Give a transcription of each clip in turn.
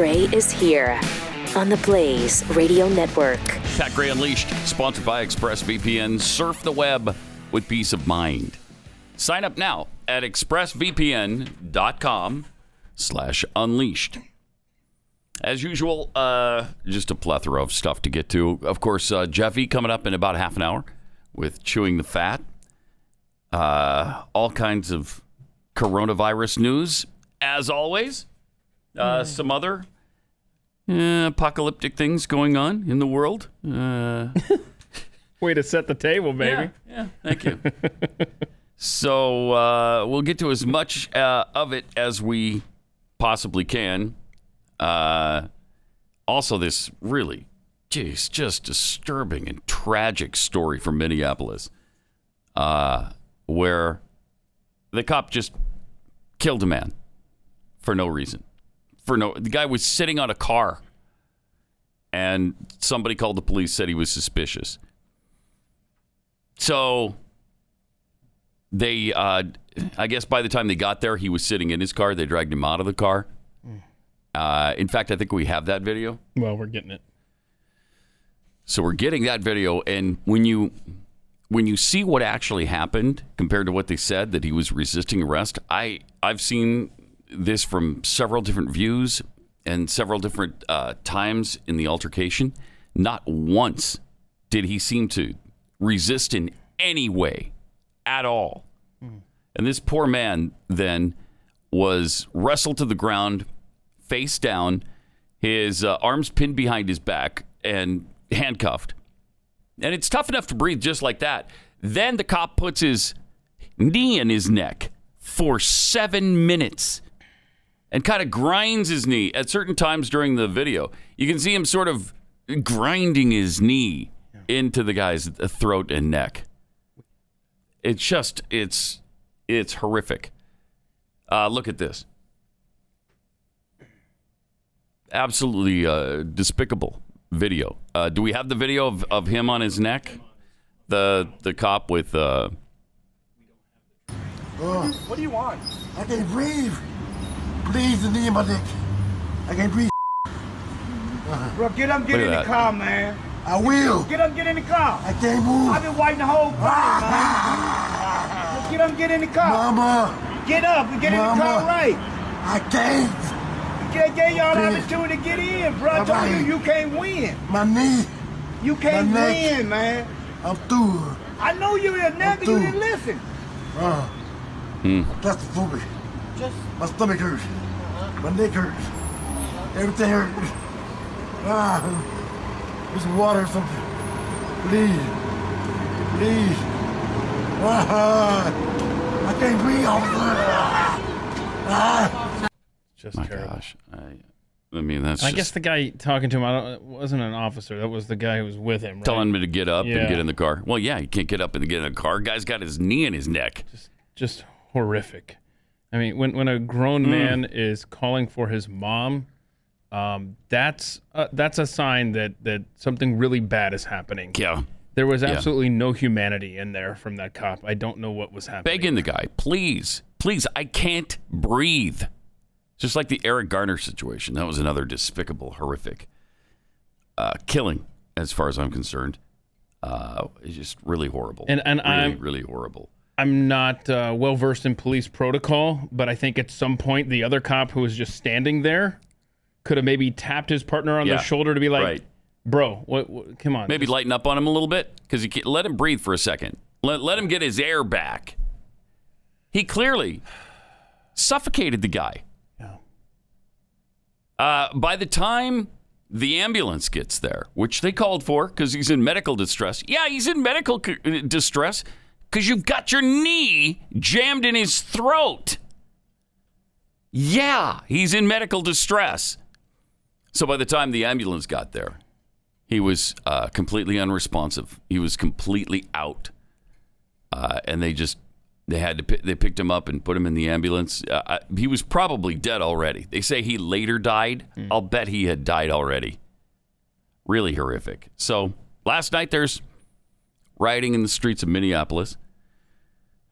Gray is here on the Blaze Radio Network. Pat Gray Unleashed, sponsored by ExpressVPN. Surf the web with peace of mind. Sign up now at expressvpn.com slash unleashed. As usual, uh, just a plethora of stuff to get to. Of course, uh, Jeffy coming up in about half an hour with Chewing the Fat. Uh, all kinds of coronavirus news, as always. Uh, Some other uh, apocalyptic things going on in the world. Uh, Way to set the table, baby. yeah, thank you. so uh, we'll get to as much uh, of it as we possibly can. Uh, also, this really, geez, just disturbing and tragic story from Minneapolis, uh, where the cop just killed a man for no reason. For no, the guy was sitting on a car, and somebody called the police, said he was suspicious. So they, uh, I guess by the time they got there, he was sitting in his car. They dragged him out of the car. Uh, in fact, I think we have that video. Well, we're getting it. So we're getting that video, and when you when you see what actually happened compared to what they said that he was resisting arrest, I I've seen this from several different views and several different uh, times in the altercation. Not once did he seem to resist in any way at all. And this poor man then was wrestled to the ground, face down, his uh, arms pinned behind his back, and handcuffed. And it's tough enough to breathe just like that. Then the cop puts his knee in his neck for seven minutes and kind of grinds his knee at certain times during the video. You can see him sort of grinding his knee into the guy's throat and neck. It's just it's it's horrific. Uh, look at this. Absolutely uh, despicable video. Uh, do we have the video of, of him on his neck? The the cop with uh, What do you want? I can't breathe. Please, the knee in my neck. I can't breathe. Bro, get up, get Look in the that. car, man. I will. Get up, get in the car. I can't move. I've been waiting the whole time, man. Get up, get in the car. Mama, Get up and get in the Mama. car right. I can't. Get, get y'all the Please. opportunity to get in, bro. I told Alright. you, you can't win. My knee. You can't My neck. win, man. I'm through. I know you're a nigga, you through. didn't listen. Uh, Hmm. I'm claustrophobic. My stomach hurts. My neck hurts. Everything hurts. Ah, there's water or something. Please. Please. Ah, I can't breathe, officer. Ah. Just my terrible. gosh. I, I mean that's I just guess the guy talking to him, I don't, it wasn't an officer. That was the guy who was with him. Right? telling me to get up and get in the car. Well, yeah, he can't get up and get in a car. Guy's got his knee in his neck. Just, just horrific. I mean, when when a grown Hmm. man is calling for his mom, um, that's uh, that's a sign that that something really bad is happening. Yeah. There was Yeah. absolutely no humanity in there from that cop. I don't know what was happening. begging the guy, please, please, I can't breathe. Just like the Eric Garner situation. That was another despicable, horrific uh, killing, as far as I'm concerned. Uh, it's just really horrible. And- and really, I'm- really horrible. I'm not uh, well versed in police protocol, but I think at some point the other cop who was just standing there could have maybe tapped his partner on Yeah. the shoulder to be like, Right. "Bro, what, what? Come on, Maybe lighten up on him a little bit because you can't, let him breathe for a second. Let, let him get his air back. He clearly suffocated the guy. Yeah. Uh, by the time the ambulance gets there, which they called for because he's in medical distress. Yeah, he's in medical c- uh, distress because you've got your knee jammed in his throat. Yeah, he's in medical distress. So by the time the ambulance got there, he was uh, completely unresponsive. He was completely out, uh, and they just they had to they picked him up and put him in the ambulance. Uh, I, he was probably dead already. They say he later died. I'll bet he had died already. Really horrific. So last night there's rioting in the streets of Minneapolis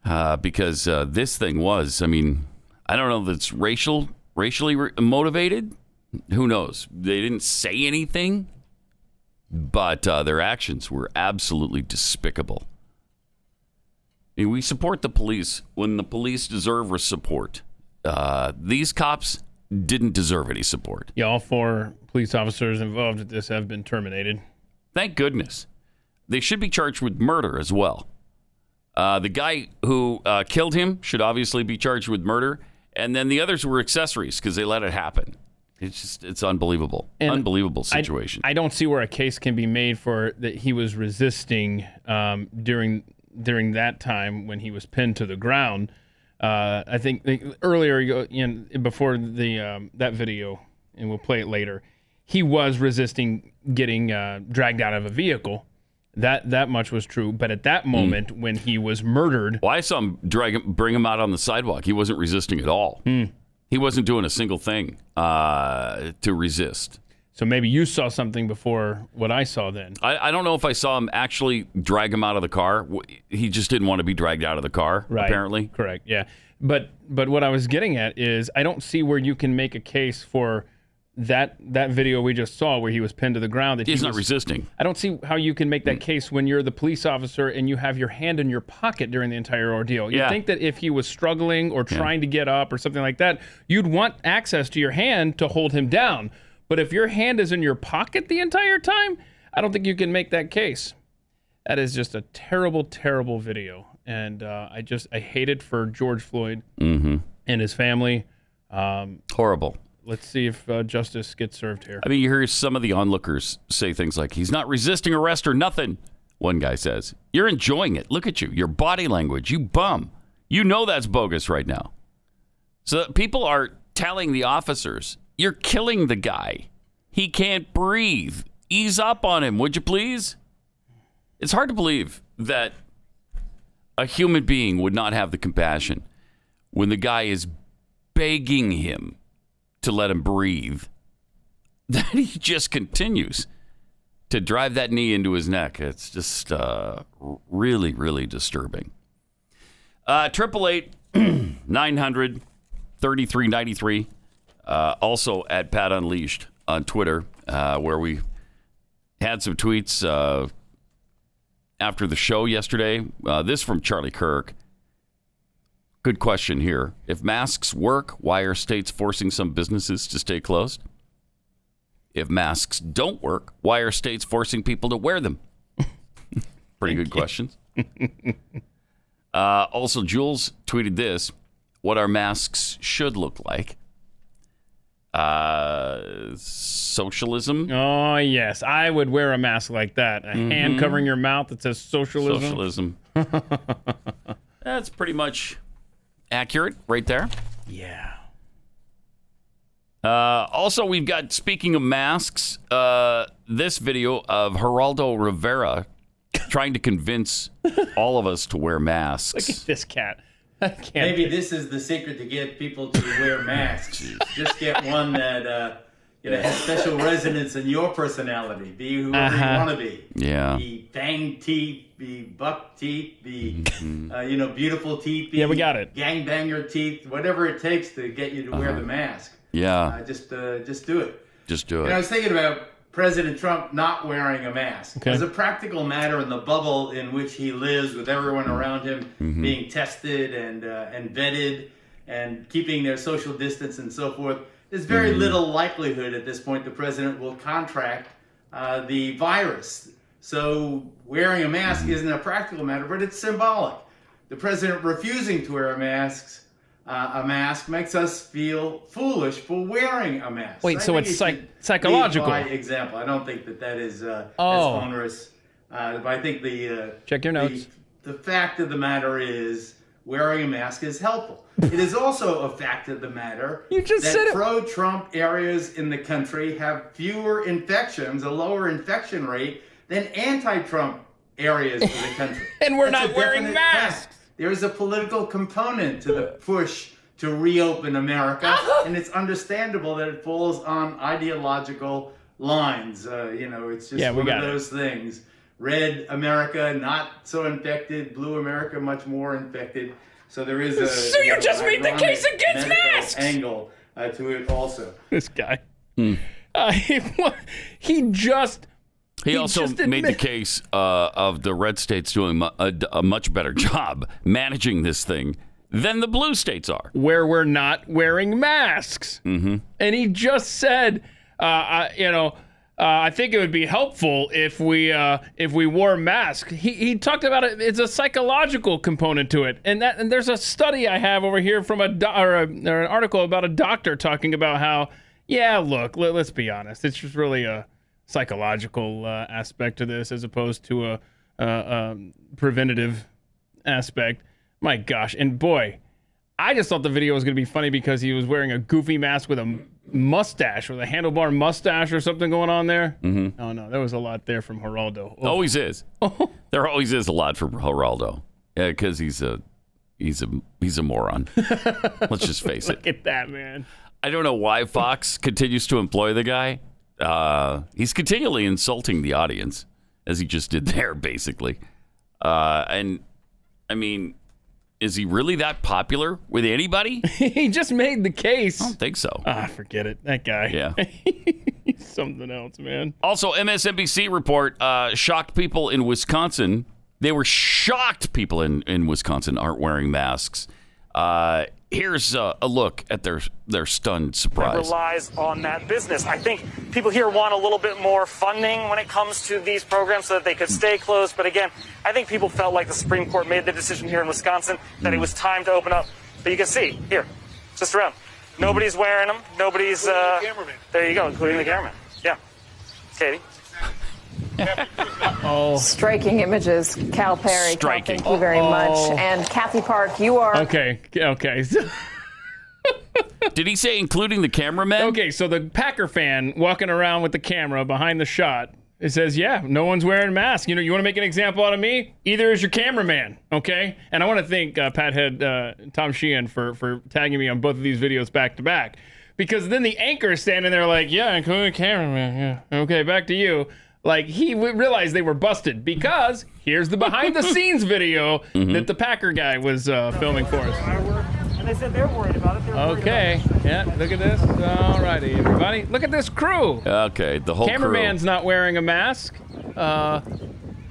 uh, because uh, this thing was. I mean, I don't know if it's racial racially re- motivated, Who knows? They didn't say anything, but uh, their actions were absolutely despicable. I mean, we support the police when the police deserve our support. Uh, these cops didn't deserve any support. Yeah, all four police officers involved with this have been terminated. Thank goodness. They should be charged with murder as well. Uh, the guy who uh, killed him should obviously be charged with murder, and then the others were accessories because they let it happen. It's just it's unbelievable, And unbelievable I- situation. I, don't see where a case can be made for that he was resisting um, during during that time when he was pinned to the ground. Uh, I think the, earlier, you know, before the um, that video, and we'll play it later. He was resisting getting uh, dragged out of a vehicle. That that much was true. But at that moment, when he was murdered, well, I saw him drag him, bring him out on the sidewalk. He wasn't resisting at all. He wasn't doing a single thing uh, to resist. so maybe you saw something before what I saw then. I, I don't know if I saw him actually drag him out of the car. He just didn't want to be dragged out of the car. Right. Apparently, Correct. Yeah. But but what I was getting at is I don't see where you can make a case for that that video we just saw where he was pinned to the ground that he's he not was, resisting. I don't see how you can make that case when you're the police officer and you have your hand in your pocket during the entire ordeal. You Yeah. think that if he was struggling or trying to get up or something like that, you'd want access to your hand to hold him down. But if your hand is in your pocket the entire time, I don't think you can make that case. That is just a terrible, terrible video, and uh, I just I hate it for George Floyd and his family. Um, Horrible. Let's see if uh, justice gets served here. I mean, you hear some of the onlookers say things like, he's not resisting arrest or nothing. One guy says, You're enjoying it. Look at you. Your body language. You bum. You know that's bogus right now. So people are telling the officers, You're killing the guy. He can't breathe. Ease up on him, would you please? It's hard to believe that a human being would not have the compassion when the guy is begging him to let him breathe that he just continues to drive that knee into his neck. It's just uh, really, really disturbing. Uh, Triple eight nine hundred thirty three ninety three. Uh, Also at Pat Unleashed on Twitter, uh, where we had some tweets uh, after the show yesterday. Uh, this from Charlie Kirk. Good question here. If masks work, why are states forcing some businesses to stay closed? If masks don't work, why are states forcing people to wear them? Pretty good questions. uh, also, Jules tweeted this what our masks should look like. Uh, socialism. Oh yes, I would wear a mask like that. A hand covering your mouth that says socialism. Socialism. That's pretty much accurate right there. Yeah. Uh, also, we've got, speaking of masks, uh, this video of Geraldo Rivera trying to convince all of us to wear masks. Look at This cat. Maybe this is the secret to get people to wear masks. Just get one that uh, you know has special resonance in your personality. Be whoever Uh-huh. you want to be. Yeah. Be fang teeth. Be buck teeth. Be uh, you know beautiful teeth. Be Yeah, we got it. Gangbanger teeth. Whatever it takes to get you to wear the mask. Yeah, Uh, just uh, just do it. just do it. And I was thinking about President Trump not wearing a mask. Okay. As a practical matter, in the bubble in which he lives, with everyone around him being tested and uh, and vetted and keeping their social distance and so forth, there's very little likelihood at this point the president will contract uh, the virus. So wearing a mask isn't a practical matter, but it's symbolic. The president refusing to wear a mask. Uh, a mask makes us feel foolish for wearing a mask. Wait, I so it's psych- psychological. by example. I don't think that that is uh, Oh. as onerous. Uh, but I think the uh, Check your the- notes. The, fact of the matter is, wearing a mask is helpful. it is also a fact of the matter You just that said pro-Trump areas in the country have fewer infections, a lower infection rate than anti-Trump areas of the country. And we're That's not wearing masks. fact. There is a political component to the push to reopen America, and it's understandable that it falls on ideological lines. Uh, you know, it's just Yeah, one of it. those things. Red America, not so infected. Blue America, much more infected. So there is a So you know, just made the case against masks! angle uh, to it also. This guy. Uh, he, he just He, He also just made the case uh, of the red states doing a, a much better job managing this thing than the blue states are. where we're not wearing masks. Mm-hmm. And he just said, uh, I, you know, uh, I think it would be helpful if we uh, if we wore masks. He, he talked about it. It's a psychological component to it, and that and there's a study I have over here from a, do- or, a or an article about a doctor talking about how yeah, look, let, us be honest, it's just really a psychological uh, aspect to this as opposed to a, preventative aspect. My gosh, and boy, I just thought the video was going to be funny because he was wearing a goofy mask with a mustache, with a handlebar mustache or something going on there. Mm-hmm. Oh no, there was a lot there from Geraldo. Oh, Always is. there always is a lot from Geraldo. Yeah, because he's a he's a he's a moron. Let's just face it. look at that man. I don't know why Fox continues to employ the guy. Uh, he's continually insulting the audience, as he just did there, basically. Uh, and I mean, is he really that popular with anybody? He just made the case. I don't think so. Ah, forget it. That guy. Yeah. He's something else, man. Also, MSNBC report uh, shocked people in Wisconsin. They were shocked people in, in Wisconsin aren't wearing masks. Uh, here's uh, a look at their their stunned surprise. relies on that business. I think people here want a little bit more funding when it comes to these programs so that they could stay closed. But again, I think people felt like the Supreme Court made the decision here in Wisconsin that it was time to open up. But you can see here, just around. Nobody's wearing them. Nobody's. Uh, there you go, including the cameraman. Yeah. Katie. Striking images, Cal Perry. Cal, thank you very much. And Kathy Park, you are Okay. Okay. Did he say including the cameraman? okay. So the Packer fan walking around with the camera behind the shot. It says, "Yeah, no one's wearing masks. You know, you want to make an example out of me? Either is your cameraman, okay?" And I want to thank uh, Pat Head, uh, Tom Sheehan for for tagging me on both of these videos back to back, because then the anchor is standing there like, "Yeah, including the cameraman. Yeah, okay, back to you." Like he w- realized they were busted because here's the behind the scenes video that the Packer guy was uh, filming for us. And they said they're worried about it. They're worried Okay, yeah, look at this. All righty, everybody, look at this crew. Okay, the whole Cameraman's crew. not wearing a mask. Uh,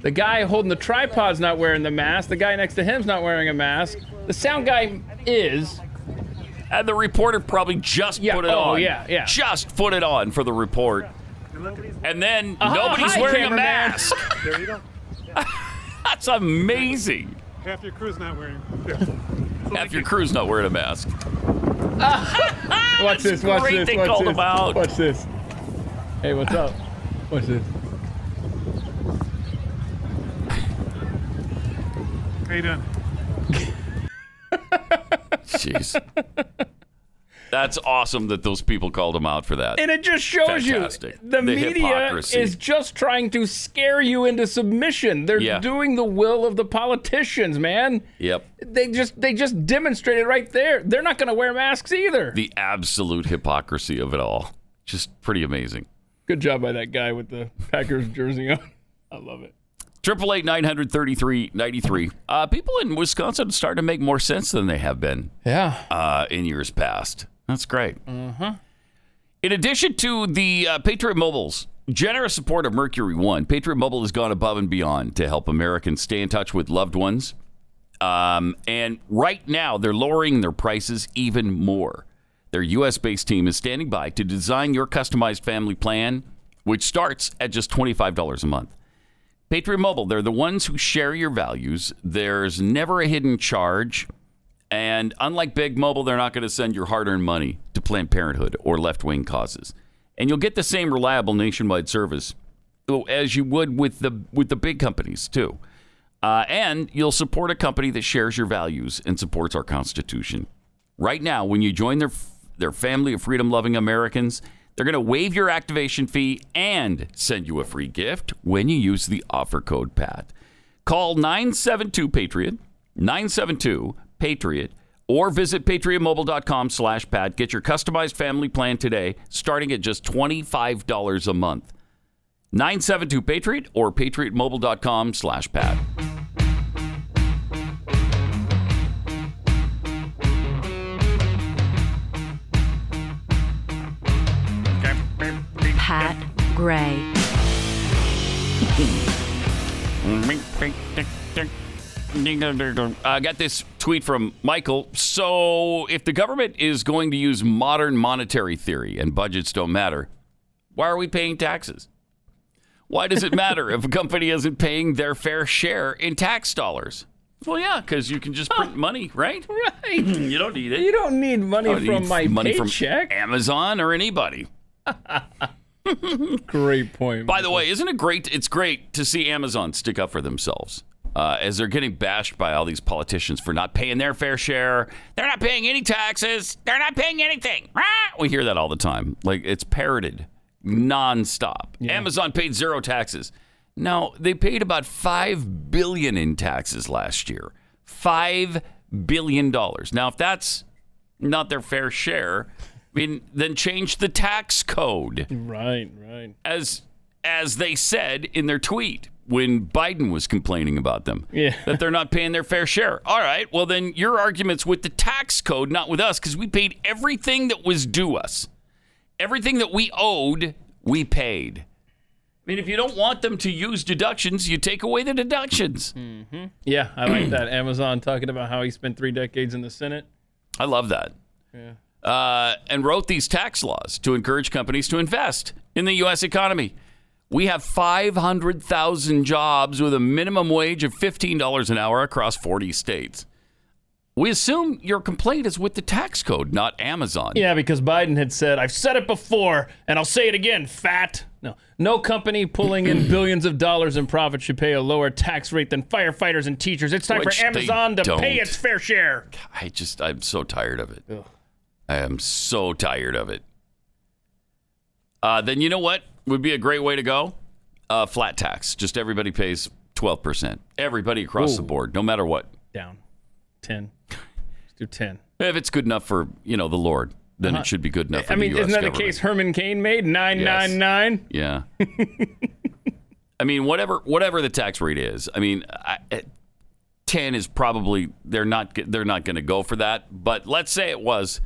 the guy holding the tripod's not wearing the mask. The guy next to him's not wearing a mask. The sound guy is. And the reporter probably just Yeah, put it on. oh, on. yeah, yeah. Just put it on for the report. And then Uh-huh, nobody's hi, wearing a mask. There you go. That's amazing. Half your crew's not wearing. Half your crew's not wearing a mask. Watch this. Watch great this. they watch called this. him out. Watch this. Hey, what's up? Watch this. How you doing? Jeez. That's awesome that those people called him out for that. And it just shows Fantastic. you the, The media hypocrisy. is just trying to scare you into submission. They're Yeah. doing the will of the politicians, man. Yep. They just they just demonstrated right there. They're not going to wear masks either. The absolute hypocrisy of it all. Just pretty amazing. Good job by that guy with the Packers jersey on. I love it. Triple eight nine hundred thirty three ninety three. Uh, people in Wisconsin are starting to make more sense than they have been Yeah. uh, in years past. That's great. Uh-huh. In addition to the uh, Patriot Mobile's generous support of Mercury One, Patriot Mobile has gone above and beyond to help Americans stay in touch with loved ones. Um, and right now, they're lowering their prices even more. Their U.S. based team is standing by to design your customized family plan, which starts at just $25 a month. Patriot Mobile, they're the ones who share your values. There's never a hidden charge. And unlike Big Mobile, they're not going to send your hard earned money to Planned Parenthood or left wing causes. And you'll get the same reliable nationwide service as you would with the, with the big companies, too. Uh, and you'll support a company that shares your values and supports our Constitution. Right now, when you join their, their family of freedom loving Americans, they're going to waive your activation fee and send you a free gift when you use the offer code PAT. Call 972 Patriot, 972 Patriot or visit patriotmobile.com slash pat. Get your customized family plan today starting at just $25 a month. 972 patriot or patriotmobile.com slash pat. Pat gray. I got this tweet from Michael. So, if the government is going to use modern monetary theory and budgets don't matter, why are we paying taxes? Why does it matter if a company isn't paying their fair share in tax dollars? Well, yeah, because you can just print money, right? Right. You don't need it. You don't need money oh, don't from need my money paycheck. from Amazon or anybody. Great point. By the way, isn't it great? It's great to see Amazon stick up for themselves uh, as they're getting bashed by all these politicians for not paying their fair share. They're not paying any taxes. They're not paying anything. Rah! We hear that all the time. Like it's parroted nonstop. Amazon paid zero taxes. No, they paid about five billion in taxes last year. Five billion dollars. Now, if that's not their fair share, I mean, then change the tax code right, right. as as they said in their tweet when Biden was complaining about them. Yeah. That they're not paying their fair share. All right, well then your argument's with the tax code, not with us, because we paid everything that was due us. Everything that we owed, we paid. I mean, if you don't want them to use deductions, you take away the deductions. Yeah, I like that. Amazon talking about how he spent three decades in the Senate. I love that. Yeah. uh, and wrote these tax laws to encourage companies to invest in the U.S. economy. We have 500,000 jobs with a minimum wage of $15 an hour across 40 states. We assume your complaint is with the tax code, not Amazon. Yeah, because Biden had said, I've said it before, and I'll say it again, fat. No, no company pulling in billions of dollars in profit should pay a lower tax rate than firefighters and teachers. It's time Which for Amazon to don't. pay its fair share. I just, I'm so tired of it. I am so tired of it. Uh, then you know what would be a great way to go? Uh, flat tax. Just everybody pays 12%. Everybody across the board, no matter what. Down. 10. Let's do 10. If it's good enough for, you know, the Lord, then Uh-huh. it should be good enough for I mean, isn't that the case Herman Cain made? 999? Yeah. I mean, whatever whatever the tax rate is. I mean, I, 10 is probably they're not they're not going to go for that, but let's say it was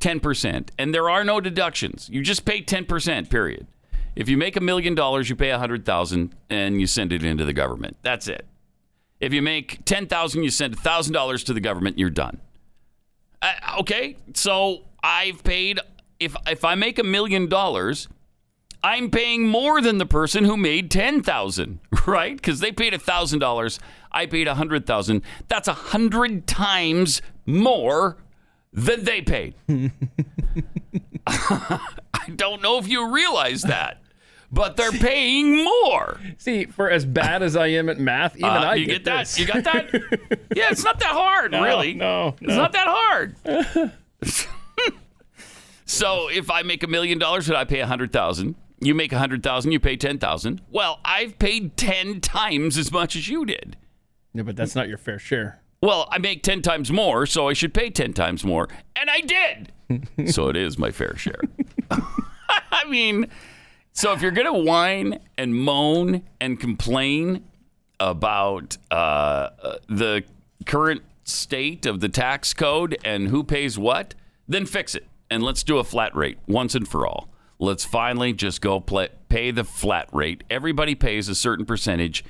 10% and there are no deductions. You just pay 10% period. If you make a million dollars, you pay a 100,000 and you send it into the government. That's it. If you make 10,000, you send $1,000 to the government, you're done. Uh, okay, so I've paid if if I make a million dollars, I'm paying more than the person who made ten thousand, right? Because they paid thousand dollars, I paid a hundred thousand. That's a hundred times more than they paid. I don't know if you realize that, but they're paying more. See, for as bad as I am at math, even Uh, I you get, get, that? this. You got that? yeah, it's not that hard, No, really. no, it's no. not that hard. so if I make a million dollars and I pay a hundred thousand, you make a hundred thousand, you pay ten thousand. Well, I've paid ten times as much as you did. Yeah, but that's not your fair share. Well, I make ten times more, so I should pay ten times more, and I did. So it is my fair share. I mean, so if you're gonna whine and moan and complain about uh, uh, the current state of the tax code and who pays what, then fix it and let's do a flat rate once and for all. Let's finally just go play, pay the flat rate. Everybody pays a certain percentage,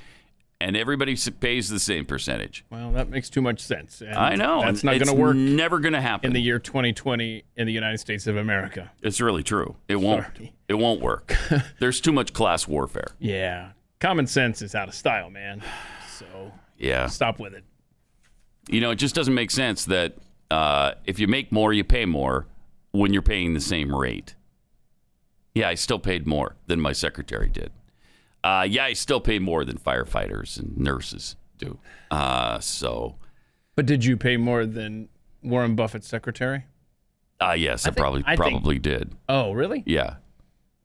and everybody pays the same percentage. Well, that makes too much sense. And I know That's not going to work Never going to happen in the year 2020 in the United States of America. It's really true. It won't. Sorry. It won't work. There's too much class warfare. Yeah. Common sense is out of style, man. So Yeah. stop with it. You know, it just doesn't make sense that uh, if you make more, you pay more when you're paying the same rate. Yeah, I still paid more than my secretary did. Uh, yeah, I still pay more than firefighters and nurses do. Uh, so, But did you pay more than Warren Buffett's secretary? uh, yes, I, think- probably I think- probably did. Oh, really? Yeah.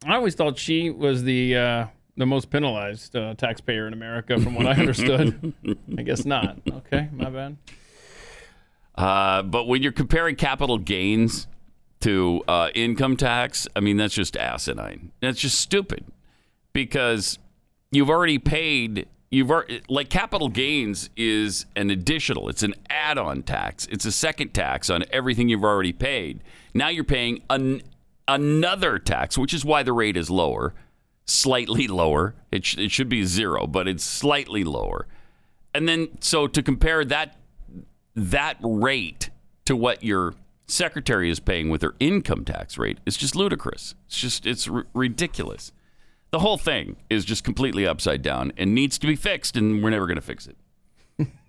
I always thought she was the uh, the most penalized uh, taxpayer in America, from what I understood. I guess not. Okay, my bad. Uh, but when you're comparing capital gains to uh, income tax, I mean, that's just asinine. That's just stupid because you've already paid. You've already, like capital gains is an additional. It's an add-on tax. It's a second tax on everything you've already paid. Now you're paying an, another tax, which is why the rate is lower slightly lower. It, sh- it should be zero, but it's slightly lower. And then, so to compare that that rate to what your secretary is paying with her income tax rate is just ludicrous. It's just it's r- ridiculous. The whole thing is just completely upside down and needs to be fixed, and we're never going to fix it.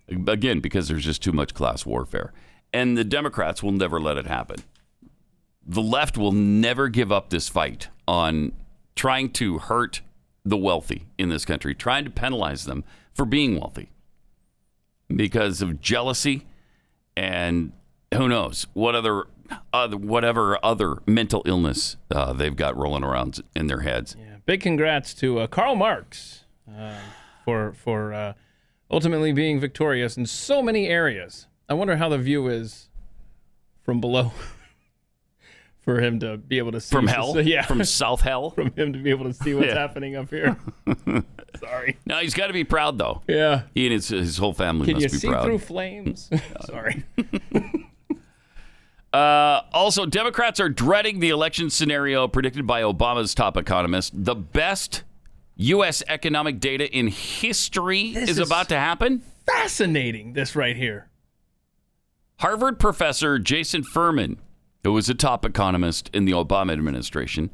Again, because there's just too much class warfare, and the Democrats will never let it happen. The left will never give up this fight on trying to hurt the wealthy in this country, trying to penalize them for being wealthy because of jealousy and who knows what other, other whatever other mental illness uh, they've got rolling around in their heads. Yeah, big congrats to uh, Karl Marx uh, for for uh, ultimately being victorious in so many areas. I wonder how the view is from below for him to be able to see From hell? yeah, From South Hell? from him to be able to see what's Yeah. happening up here. Sorry. No, he's got to be proud though. Yeah. He and his, his whole family Can must you be see proud. through flames? Sorry. Uh, also, Democrats are dreading the election scenario predicted by Obama's top economist. The best U.S. economic data in history is is- about to happen. Fascinating. This right here. Harvard professor Jason Furman, who was a top economist in the Obama administration,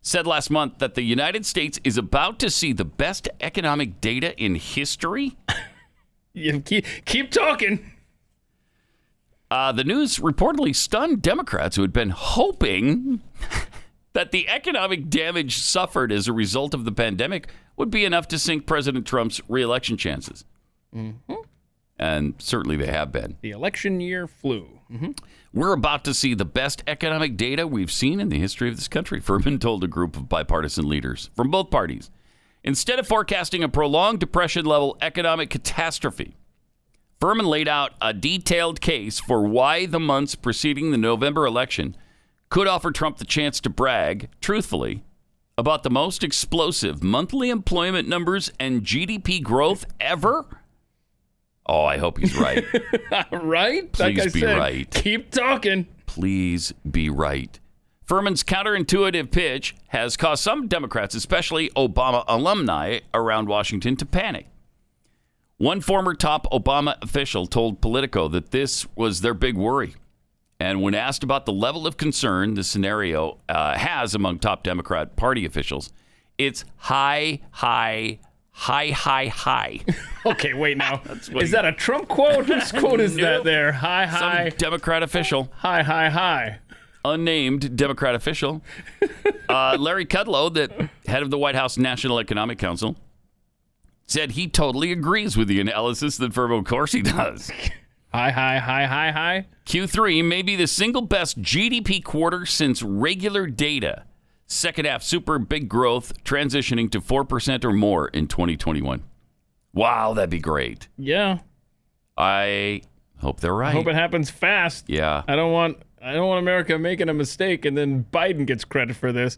said last month that the United States is about to see the best economic data in history. You keep keep talking. Uh, the news reportedly stunned Democrats who had been hoping that the economic damage suffered as a result of the pandemic would be enough to sink President Trump's reelection chances. And certainly they have been. The election year flew. We're about to see the best economic data we've seen in the history of this country, Furman told a group of bipartisan leaders from both parties. Instead of forecasting a prolonged depression level economic catastrophe, Furman laid out a detailed case for why the months preceding the November election could offer Trump the chance to brag, truthfully, about the most explosive monthly employment numbers and GDP growth ever. Oh, I hope he's right. right? like Please I be said, right. Keep talking. Please be right. Furman's counterintuitive pitch has caused some Democrats, especially Obama alumni around Washington, to panic. One former top Obama official told Politico that this was their big worry. And when asked about the level of concern the scenario uh, has among top Democrat Party officials, it's high, high, high, high, high. Okay, wait now. is that a Trump quote? Whose quote is that there? High, high. Some Democrat official. hi, hi, hi. unnamed Democrat official, uh, Larry Kudlow, the head of the White House National Economic Council, said he totally agrees with the analysis that Furman, of course, he does. Hi, hi, hi, hi, hi. Q3 may be the single best GDP quarter since regular data. Second half super big growth, transitioning to 4% or more in 2021. Wow, that'd be great. Yeah. I hope they're right. Hope it happens fast. yeah. I don't want I don't want America making a mistake and then Biden gets credit for this.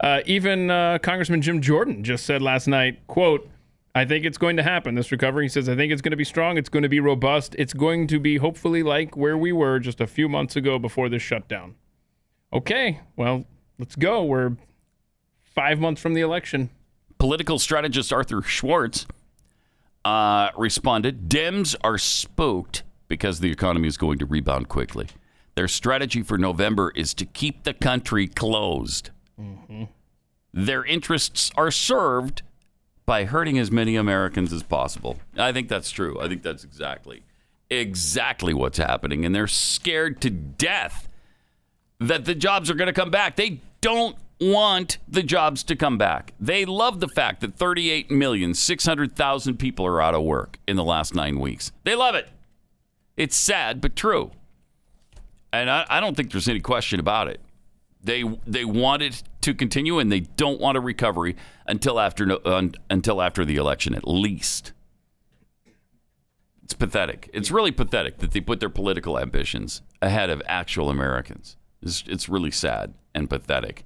Uh, even uh, Congressman Jim Jordan just said last night, "quote I think it's going to happen. This recovery." He says, "I think it's going to be strong. It's going to be robust. It's going to be hopefully like where we were just a few months ago before this shutdown." Okay, well, let's go. We're five months from the election. Political strategist Arthur Schwartz uh, responded Dems are spooked because the economy is going to rebound quickly. Their strategy for November is to keep the country closed. Their interests are served by hurting as many Americans as possible. I think that's true. I think that's exactly, exactly what's happening. And they're scared to death that the jobs are going to come back. They don't want the jobs to come back. They love the fact that 38,600,000 people are out of work in the last nine weeks. They love it. It's sad, but true. And I, I don't think there's any question about it. They they want it to continue, and they don't want a recovery until after until after the election, at least. It's pathetic. It's really pathetic that they put their political ambitions ahead of actual Americans. It's, it's really sad and pathetic.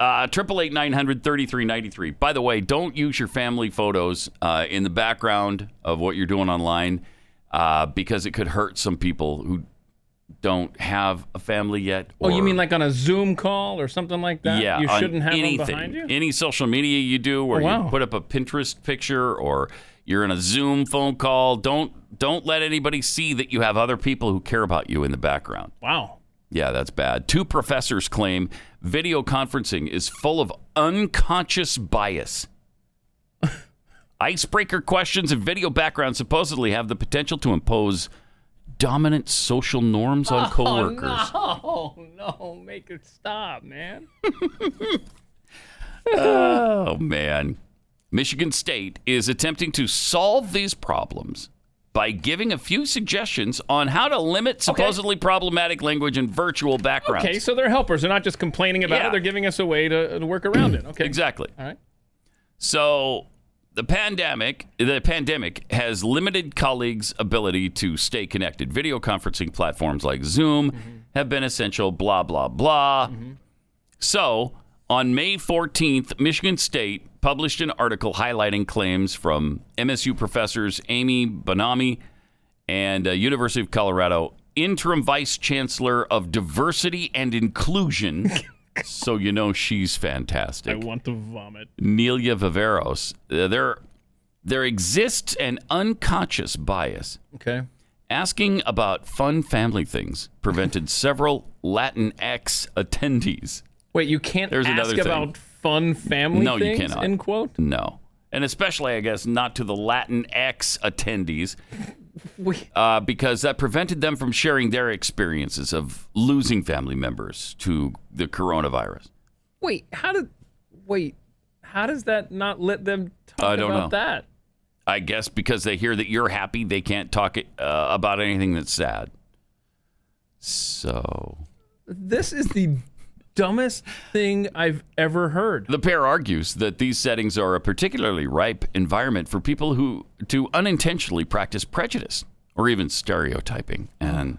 Uh, Triple eight nine hundred thirty three ninety three. By the way, don't use your family photos uh, in the background of what you're doing online uh, because it could hurt some people who don't have a family yet. Oh, you mean like on a Zoom call or something like that? yeah, You shouldn't have anything, behind you? Any social media you do where Oh, wow. you put up a Pinterest picture or you're in a Zoom phone call, don't don't let anybody see that you have other people who care about you in the background. Wow. Yeah, that's bad. Two professors claim video conferencing is full of unconscious bias. Icebreaker questions and video backgrounds supposedly have the potential to impose dominant social norms on coworkers. Oh, no, no. Make it stop, man. Oh, man. Michigan State is attempting to solve these problems by giving a few suggestions on how to limit supposedly problematic language in virtual backgrounds. Okay, so they're helpers. They're not just complaining about Yeah. it. They're giving us a way to, to work around it. Okay. Exactly. All right. So the pandemic, the pandemic has limited colleagues' ability to stay connected. Video conferencing platforms like Zoom have been essential. Blah blah blah. So on May 14th, Michigan State published an article highlighting claims from MSU professors Amy Bonomi and uh, University of Colorado interim vice chancellor of diversity and inclusion. so you know she's fantastic. I want to vomit. Nelia Viveros. Uh, there, there exists an unconscious bias. Okay. Asking about fun family things prevented several Latinx attendees. Wait, you can't There's ask another thing. about fun family things. No, you cannot. End quote. No. And especially, I guess, not to the Latinx attendees, We, uh, because that prevented them from sharing their experiences of losing family members to the coronavirus. wait, how did? Wait, how does that not let them talk I don't about know. that? I guess because they hear that you're happy, they can't talk uh, about anything that's sad. So This is the dumbest thing I've ever heard. the pair argues that these settings are a particularly ripe environment for people who to unintentionally practice prejudice or even stereotyping, and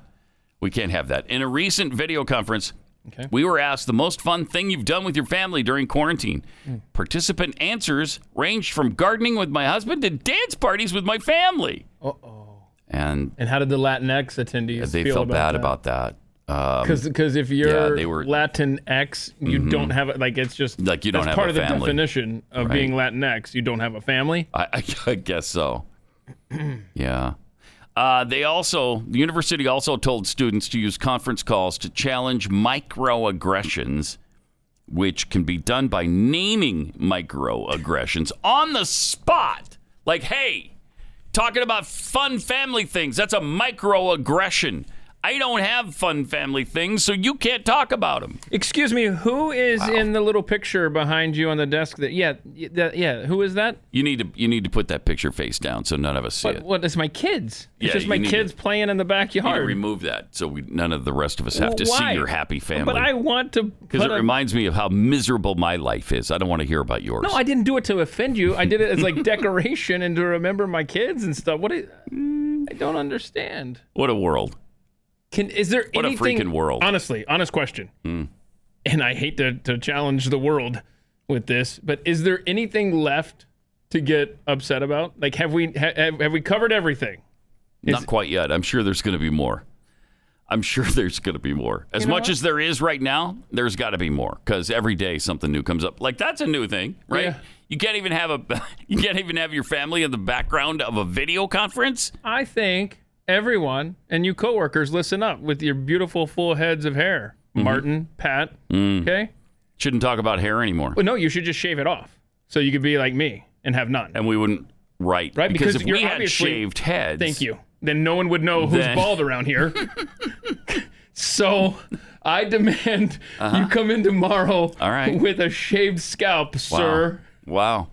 we can't have that. In a recent video conference. Okay. We were asked the most fun thing you've done with your family during quarantine. Hmm. Participant answers ranged from gardening with my husband to dance parties with my family. Uh oh. And And how did the Latinx attendees they feel felt about bad that? about that. Um, Because if you're they were- Latinx, you don't have. Like it's just Like, you don't that's have part of the family. definition of Right. being Latinx. You don't have a family. I, I, I guess so. yeah. Uh, they also, the university also told students to use conference calls to challenge microaggressions, which can be done by naming microaggressions on the spot. Like, hey, talking about fun family things, that's a microaggression. I don't have fun family things, so you can't talk about them. Excuse me, who is in the little picture behind you on the desk? That yeah, that, yeah. Who is that? You need to you need to put that picture face down so none of us see What, it. what is my kids? It's Yeah, just my kids to- playing in the You need to backyard. remove that so we none of the rest of us have to Why? see your happy family. But I want to Because it a- reminds me of how miserable my life is. I don't want to hear about yours. No, I didn't do it to offend you. I did it as like decoration and to remember my kids and stuff. What? Is, I don't understand. what a world. Can is there What a anything? freaking world. Honestly, honest question. And I hate to, to challenge the world with this, but is there anything left to get upset about? Like, have we have, have we covered everything? Not quite yet. I'm sure there's going to be more. I'm sure there's going to be more. As You know much what? as there is right now, there's got to be more because every day something new comes up. Like that's a new thing, right? Yeah. You can't even have a you can't even have your family in the background of a video conference. I think everyone and you coworkers listen up with your beautiful full heads of hair, Mm-hmm. Martin, Pat. Mm. Okay. Shouldn't talk about hair anymore, Well, no, you should just shave it off so you could be like me and have none. and we wouldn't right Right, because, because if you're we had shaved heads, Thank you. Then no one would know who's Then- bald around here. so I demand you come in tomorrow Uh-huh. All right. with a shaved scalp, Wow. sir. Wow.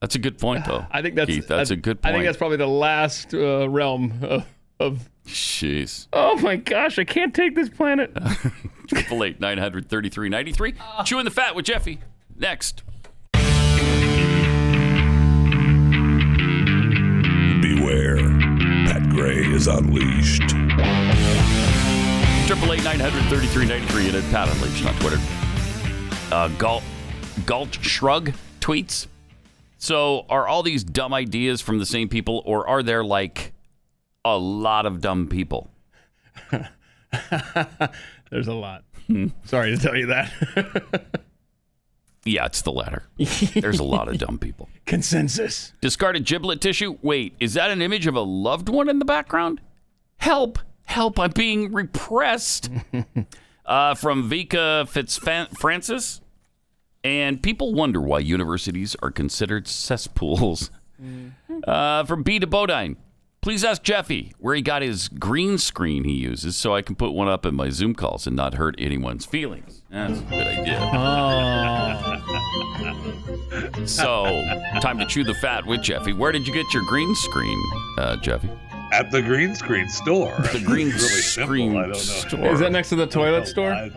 That's a good point, though. I think that's Keith, that's I- a good point. I think that's probably the last uh, realm of, of. Jeez. Oh my gosh, I can't take this planet. Triple eight nine hundred thirty three ninety three. Chewing the fat with Jeffy. Next. Beware. Pat Gray is unleashed. Triple eight nine hundred thirty three ninety three and at Pat Unleashed on Twitter. Uh, Galt Galt Shrug tweets. So are all these dumb ideas from the same people, or are there like a lot of dumb people? There's a lot. Sorry to tell you that. Yeah, it's the latter. There's a lot of dumb people. Consensus. Discarded giblet tissue. Wait, is that an image of a loved one in the background? Help! Help! I'm being repressed. uh, from Vika Fitzfrancis. And people wonder why universities are considered cesspools. Uh, from B to Bodine. Please ask Jeffy where he got his green screen he uses so I can put one up in my Zoom calls and not hurt anyone's feelings. That's a good idea. So, time to chew the fat with Jeffy. Where did you get your green screen, uh, Jeffy? At the green screen store. The green It's really simple. screen I don't know. store. Is that next to the toilet store? I-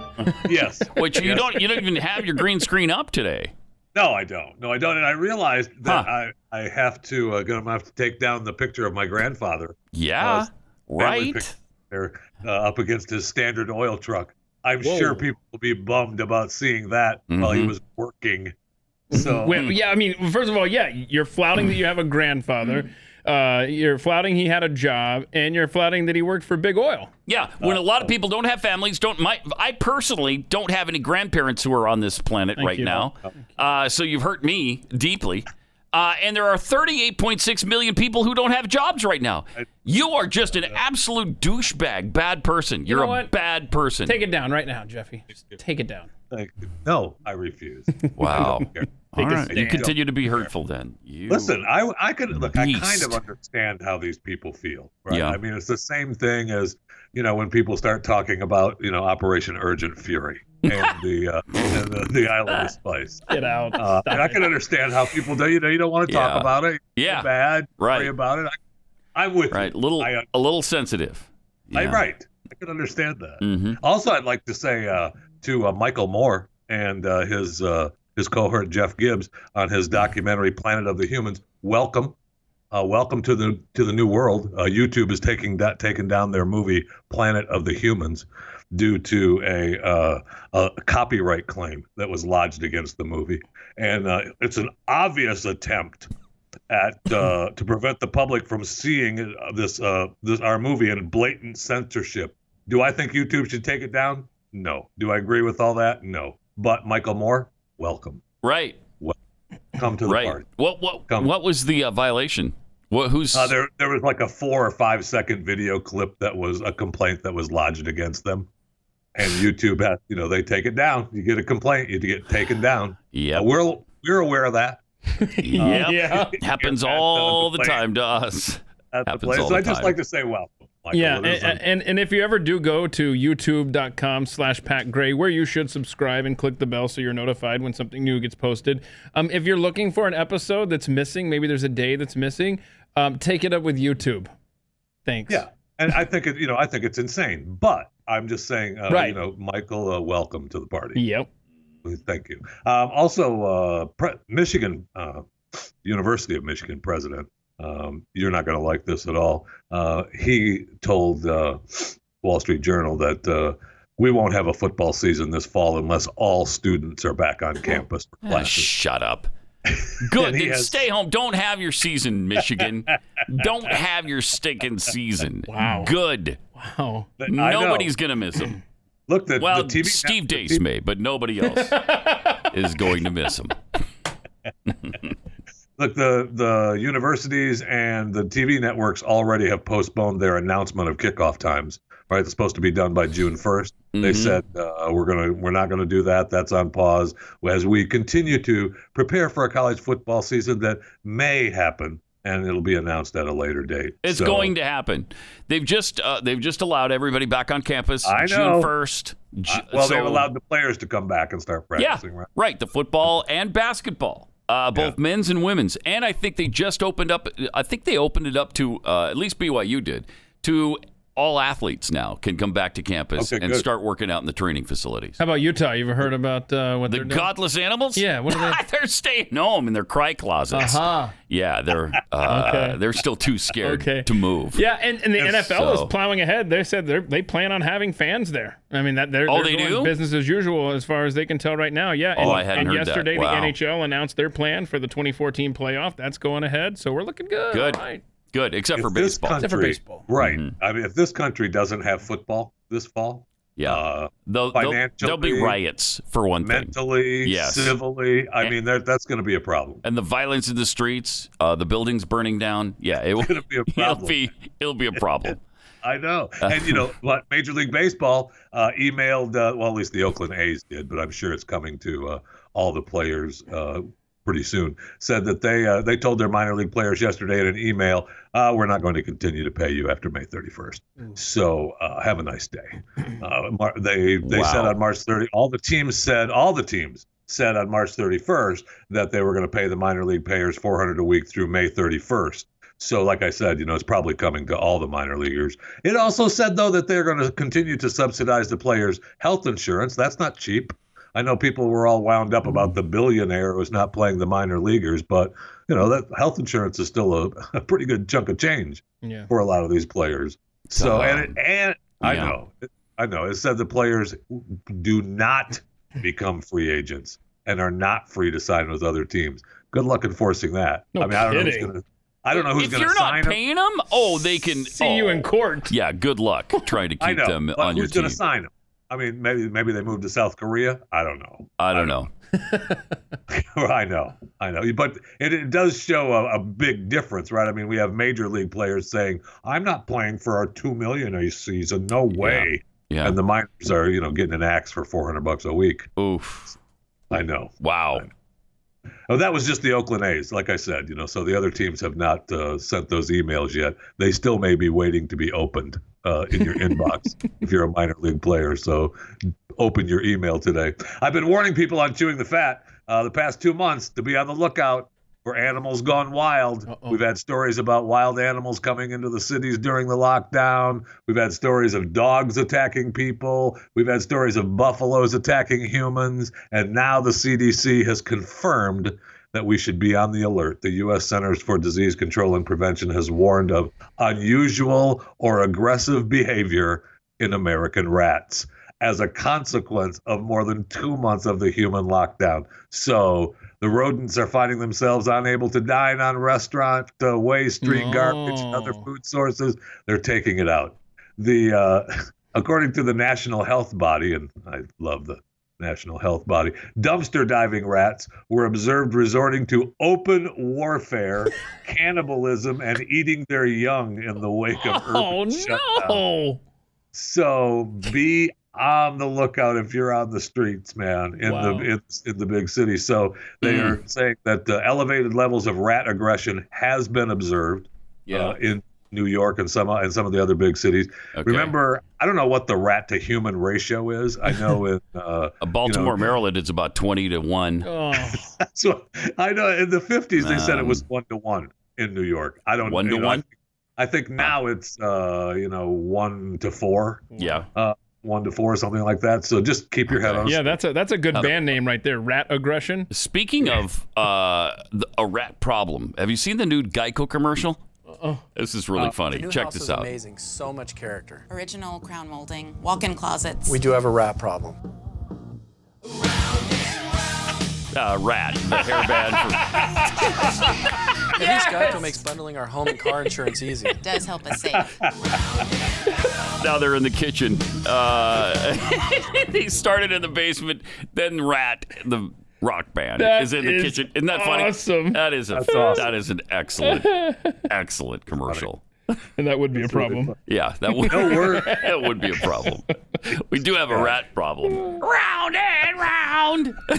yes. Which you Yes. don't you don't even have your green screen up today. No, I don't. No, I don't. And I realized that Huh. I, I have to uh, gonna have to take down the picture of my grandfather. Yeah, family right. picture there, uh, up against his standard oil truck. I'm Whoa. sure people will be bummed about seeing that while he Mhm. was working. So Well, yeah, I mean, first of all, yeah, you're flouting that you have a grandfather. Uh, you're flouting he had a job, and you're flouting that he worked for Big Oil. Yeah, when a lot of people don't have families, don't my I personally don't have any grandparents who are on this planet right you. now. Uh, so you've hurt me deeply. Uh, and there are 38.6 million people who don't have jobs right now. You are just an absolute douchebag, bad person. You're know a what? bad person. Take it down right now, Jeffy. Take it down. like, no, I refuse. wow. All Take a right. You continue to be hurtful then. You, Listen, I I could look. I kind of understand how these people feel. Right? Yeah. I mean, it's the same thing as you know when people start talking about you know Operation Urgent Fury and the uh, and the, the Island of Spice. Get out. Uh, and I can understand how people do. You know, you don't want to talk Yeah. about it. Yeah. bad. Right. Worry about it. I, I'm with you. right, little I, a little sensitive. I, Yeah. right. I can understand that. Mhm. Also, I'd like to say uh, to uh, Michael Moore and uh, his uh, his cohort Jeff Gibbs on his documentary Planet of the Humans. Welcome, uh, welcome to the to the new world. Uh, YouTube is taking that taking down their movie Planet of the Humans due to a, uh, a copyright claim that was lodged against the movie, and uh, it's an obvious attempt at uh, to prevent the public from seeing uh, this uh, this our movie in blatant censorship. Do I think YouTube should take it down? No. Do I agree with all that? No. But Michael Moore, welcome. Right. Come to the Right. party. What what Come. what was the uh, violation? What who's Uh, there, there was like a four or five second video clip that was a complaint that was lodged against them, and YouTube has, you know, they take it down. You get a complaint, you get taken down. Yeah, Uh, we're we're aware of that. Yep. Yeah. Happens Get that, all the complaint time to us. at the Happens place. all So the I just time. like to say, welcome. Michael. Yeah, and, and and if you ever do go to youtube.com slash Pat Gray, where you should subscribe and click the bell so you're notified when something new gets posted. Um, if you're looking for an episode that's missing, maybe there's a day that's missing, um, take it up with YouTube. Thanks. Yeah, and I think it. You know, I think it's insane. But I'm just saying. Uh, Right. You know, Michael, uh, welcome to the party. Yep. Thank you. Um, also, uh, Pre- Michigan, uh, University of Michigan president. Um, you're not going to like this at all. Uh, he told uh, Wall Street Journal that uh, we won't have a football season this fall unless all students are back on campus for Ah, classes. shut up. Good. And Then has- stay home. Don't have your season, Michigan. Don't have your stinking season. Wow. Good. Wow. I. Nobody's gonna miss him. Look, the, Well, the TV Steve the Dace may, but nobody else is going to miss him. Look, the the universities and the TV networks already have postponed their announcement of kickoff times. Right, it's supposed to be done by June 1st. They Mhm. said uh, we're gonna we're not gonna do that. That's on pause as we continue to prepare for a college football season that may happen, and it'll be announced at a later date. It's So, going to happen. They've just uh, they've just allowed everybody back on campus I June know. first. uh, well, they've allowed the players to come back and start Yeah, practicing. Right? right. The football and basketball, uh, both men's and women's, and I think they just opened up. I think they opened it up to uh, at least BYU did to all athletes now can come back to campus Okay, and good. start working out in the training facilities. How about Utah? You ever heard about uh, what The they're doing? godless animals? Yeah, what are they- they're staying home in their cry closets. Uh-huh. Yeah, they're uh, Okay. they're still too scared Okay. to move. Yeah, and, and the Yes, NFL so- is plowing ahead. They said they they plan on having fans there. I mean that they're, Oh, they're they going do? business as usual as far as they can tell right now. Yeah. Oh, and, I hadn't and heard that. yesterday Wow. the NHL announced their plan for the 2014 playoff. That's going ahead, so we're looking good. Good. All right. Good, except If for baseball. country, Except for baseball. right? Mm-hmm. I mean, if this country doesn't have football, this fall. Yeah, Uh, there'll, there'll, there'll be riots for one thing. mentally, Yes. civilly. I mean, that, that's going to be a problem. and the violence in the streets, uh, the buildings burning down. Yeah, it will be a It'll problem. be it'll be a problem. I know. And, you know, what Major League Baseball uh, emailed, uh, well, at least the Oakland A's did, but I'm sure it's coming to uh, all the players uh, pretty soon, said that they uh, they told their minor league players yesterday in an email, uh, we're not going to continue to pay you after May 31st. So uh, have a nice day. Uh, Mar- they they said on March 30, all the teams said, all the teams said on March 31st that they were going to pay the minor league players 400 a week through May 31st. So, like I said, you know, it's probably coming to all the minor leaguers. It also said, though, that they're going to continue to subsidize the players' health insurance. That's not cheap. I know people were all wound up about mm-hmm. the billionaire who's not playing the minor leaguers, but you know that health insurance is still a, a pretty good chunk of change Yeah. for a lot of these players. So, and it, and I know, I know, it said the players do not become free agents and are not free to sign with other teams. Good luck enforcing that. No I mean, I don't know who's going to. I don't know who's if going to you're not paying them, oh, they can See you oh, in court. Yeah, good luck trying to keep know, them on your who's going team. to sign them? I mean, maybe maybe they moved to South Korea. I don't know. I don't know. I know, I know, but it, it does show a, a big difference, right? I mean, we have major league players saying, "I'm not playing for our two million a season, no way," Yeah. and the minors are, you know, getting an axe for four hundred bucks a week. Oof. I know. Wow. Oh, that was just the Oakland A's, like I said, you know. So the other teams have not uh, sent those emails yet. They still may be waiting to be opened uh, in your inbox if you're a minor league player. So open your email today. I've been warning people on chewing the fat uh, the past two months to be on the lookout for animals gone wild. Uh-oh. We've had stories about wild animals coming into the cities during the lockdown. We've had stories of dogs attacking people. We've had stories of buffaloes attacking humans. And now the CDC has confirmed that we should be on the alert. The U.S. Centers for Disease Control and Prevention has warned of unusual or aggressive behavior in American rats as a consequence of more than two months of the human lockdown. So the rodents are finding themselves unable to dine on restaurant uh, waste, street garbage, and other food sources. They're taking it out. The uh, according to the national health body, and I love the national health body, dumpster diving rats were observed resorting to open warfare, cannibalism, and eating their young in the wake of Oh urban shutdown. no! So be on the lookout if you're on the streets, man, in Wow. the in, in the big city. So they Mm. are saying that uh, elevated levels of rat aggression has been observed Yeah. uh, in New York and some and some of the other big cities. Okay. Remember, I don't know what the rat to human ratio is. I know in uh, Baltimore, Maryland, it's about twenty to one. Oh, that's what I know. In the 50s, they said it was Um, one to one in New York. I don't One to know, one? think- I think now it's uh, you know one to four. Yeah. uh, one to four, or something like that. So just keep your head on. yeah, that's a that's a good Uh, band name right there. Rat aggression. Speaking of uh, the, a rat problem, have you seen the new Geico commercial? Uh-uh. This is really funny. The new Check house this is out. amazing. So much character. Original crown molding, walk-in closets. We do have a rat problem. Uh, rat, the hair band. hairband. At least Geico makes bundling our home and car insurance easy. It does help us save. Now they're in the kitchen. Uh, they started in the basement, then Rat, the rock band, That is in the is kitchen. Isn't that funny? awesome. That is a That's awesome. that is an excellent, excellent commercial. And that would be a problem. Yeah, that would No word. that would be a problem. We do have a rat problem. Round and round.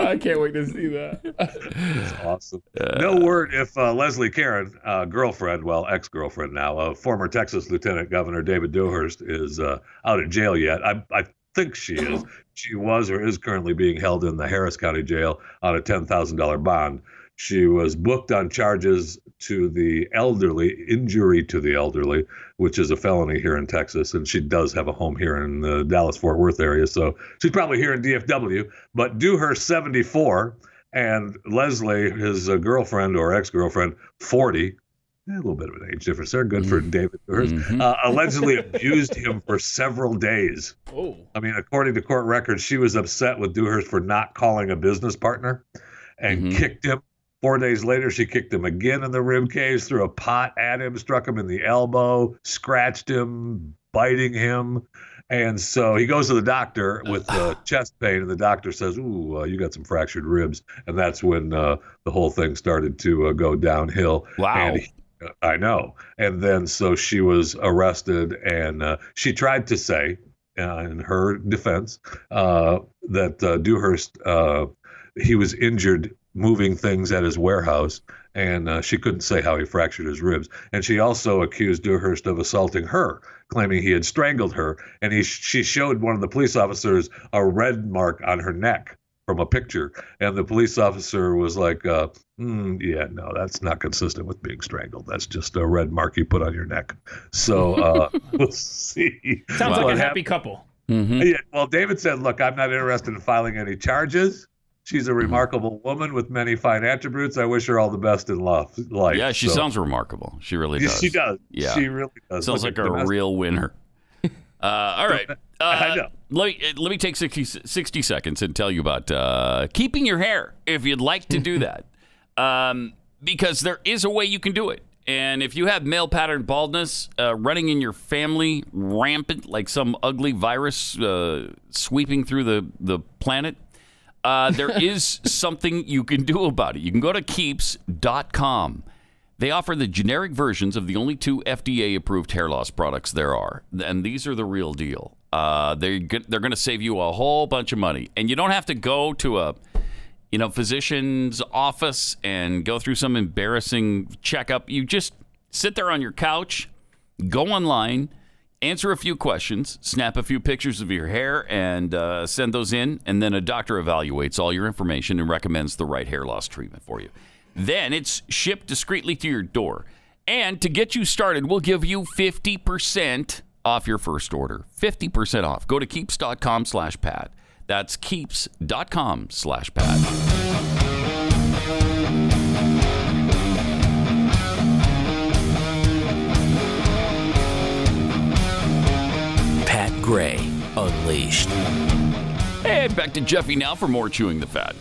I can't wait to see that. That's awesome. no word if uh, Leslie Karen, uh, girlfriend, well, ex-girlfriend now, uh, former Texas Lieutenant Governor David Dewhurst is uh, out of jail yet. I, I think she is. She was or is currently being held in the Harris County Jail on a ten thousand dollar bond. She was booked on charges to the elderly, injury to the elderly, which is a felony here in Texas. And she does have a home here in the Dallas Fort Worth area. So she's probably here in DFW. But do her 74, and Leslie, his uh, girlfriend or ex girlfriend, 40. A little bit of an age difference there. Good for David Dewhurst. Mhm. Uh, allegedly abused him for several days. Oh. I mean, according to court records, she was upset with Dewhurst for not calling a business partner and Mhm. kicked him. Four days later, she kicked him again in the rib cage, threw a pot at him, struck him in the elbow, scratched him, biting him. And so he goes to the doctor with uh, chest pain, and the doctor says, "Ooh, uh, you got some fractured ribs." And that's when uh, the whole thing started to uh, go downhill. Wow. And he- I know. And then so she was arrested, and uh, she tried to say, uh, in her defense, uh, that uh, Dewhurst uh, he was injured moving things at his warehouse, and uh, she couldn't say how he fractured his ribs. And she also accused Dewhurst of assaulting her, claiming he had strangled her. And he she showed one of the police officers a red mark on her neck from a picture, and the police officer was like, "Hmm, "Yeah, no, that's not consistent with being strangled. That's just a red mark you put on your neck." So uh, we'll see. Sounds like a hap- happy couple. yeah, well, David said, "Look, I'm not interested in filing any charges. She's a remarkable woman with many fine attributes. I wish her all the best in love, life." Yeah, she So- sounds remarkable. She really Yeah, does. she does. Yeah, She really does. Sounds Look like a domestic- real winner. Uh, all right. Uh, I know. Let me, let me take 60, 60 seconds and tell you about uh, keeping your hair if you'd like to do that. Um, because there is a way you can do it. And if you have male pattern baldness uh, running in your family rampant like some ugly virus uh, sweeping through the, the planet, uh, there is something you can do about it. You can go to keeps.com. They offer the generic versions of the only two FDA approved hair loss products there are. And these are the real deal. Uh, they're, they're going to save you a whole bunch of money. And you don't have to go to a you know, physician's office and go through some embarrassing checkup. You just sit there on your couch, go online, answer a few questions, snap a few pictures of your hair, and uh, send those in. And then a doctor evaluates all your information and recommends the right hair loss treatment for you. Then it's shipped discreetly to your door. And to get you started, we'll give you 50% off your first order. 50% off. Go to keeps.com slash Pat. That's keeps.com slash Pat. Pat Gray Unleashed. And back to Jeffy now for more Chewing the Fat.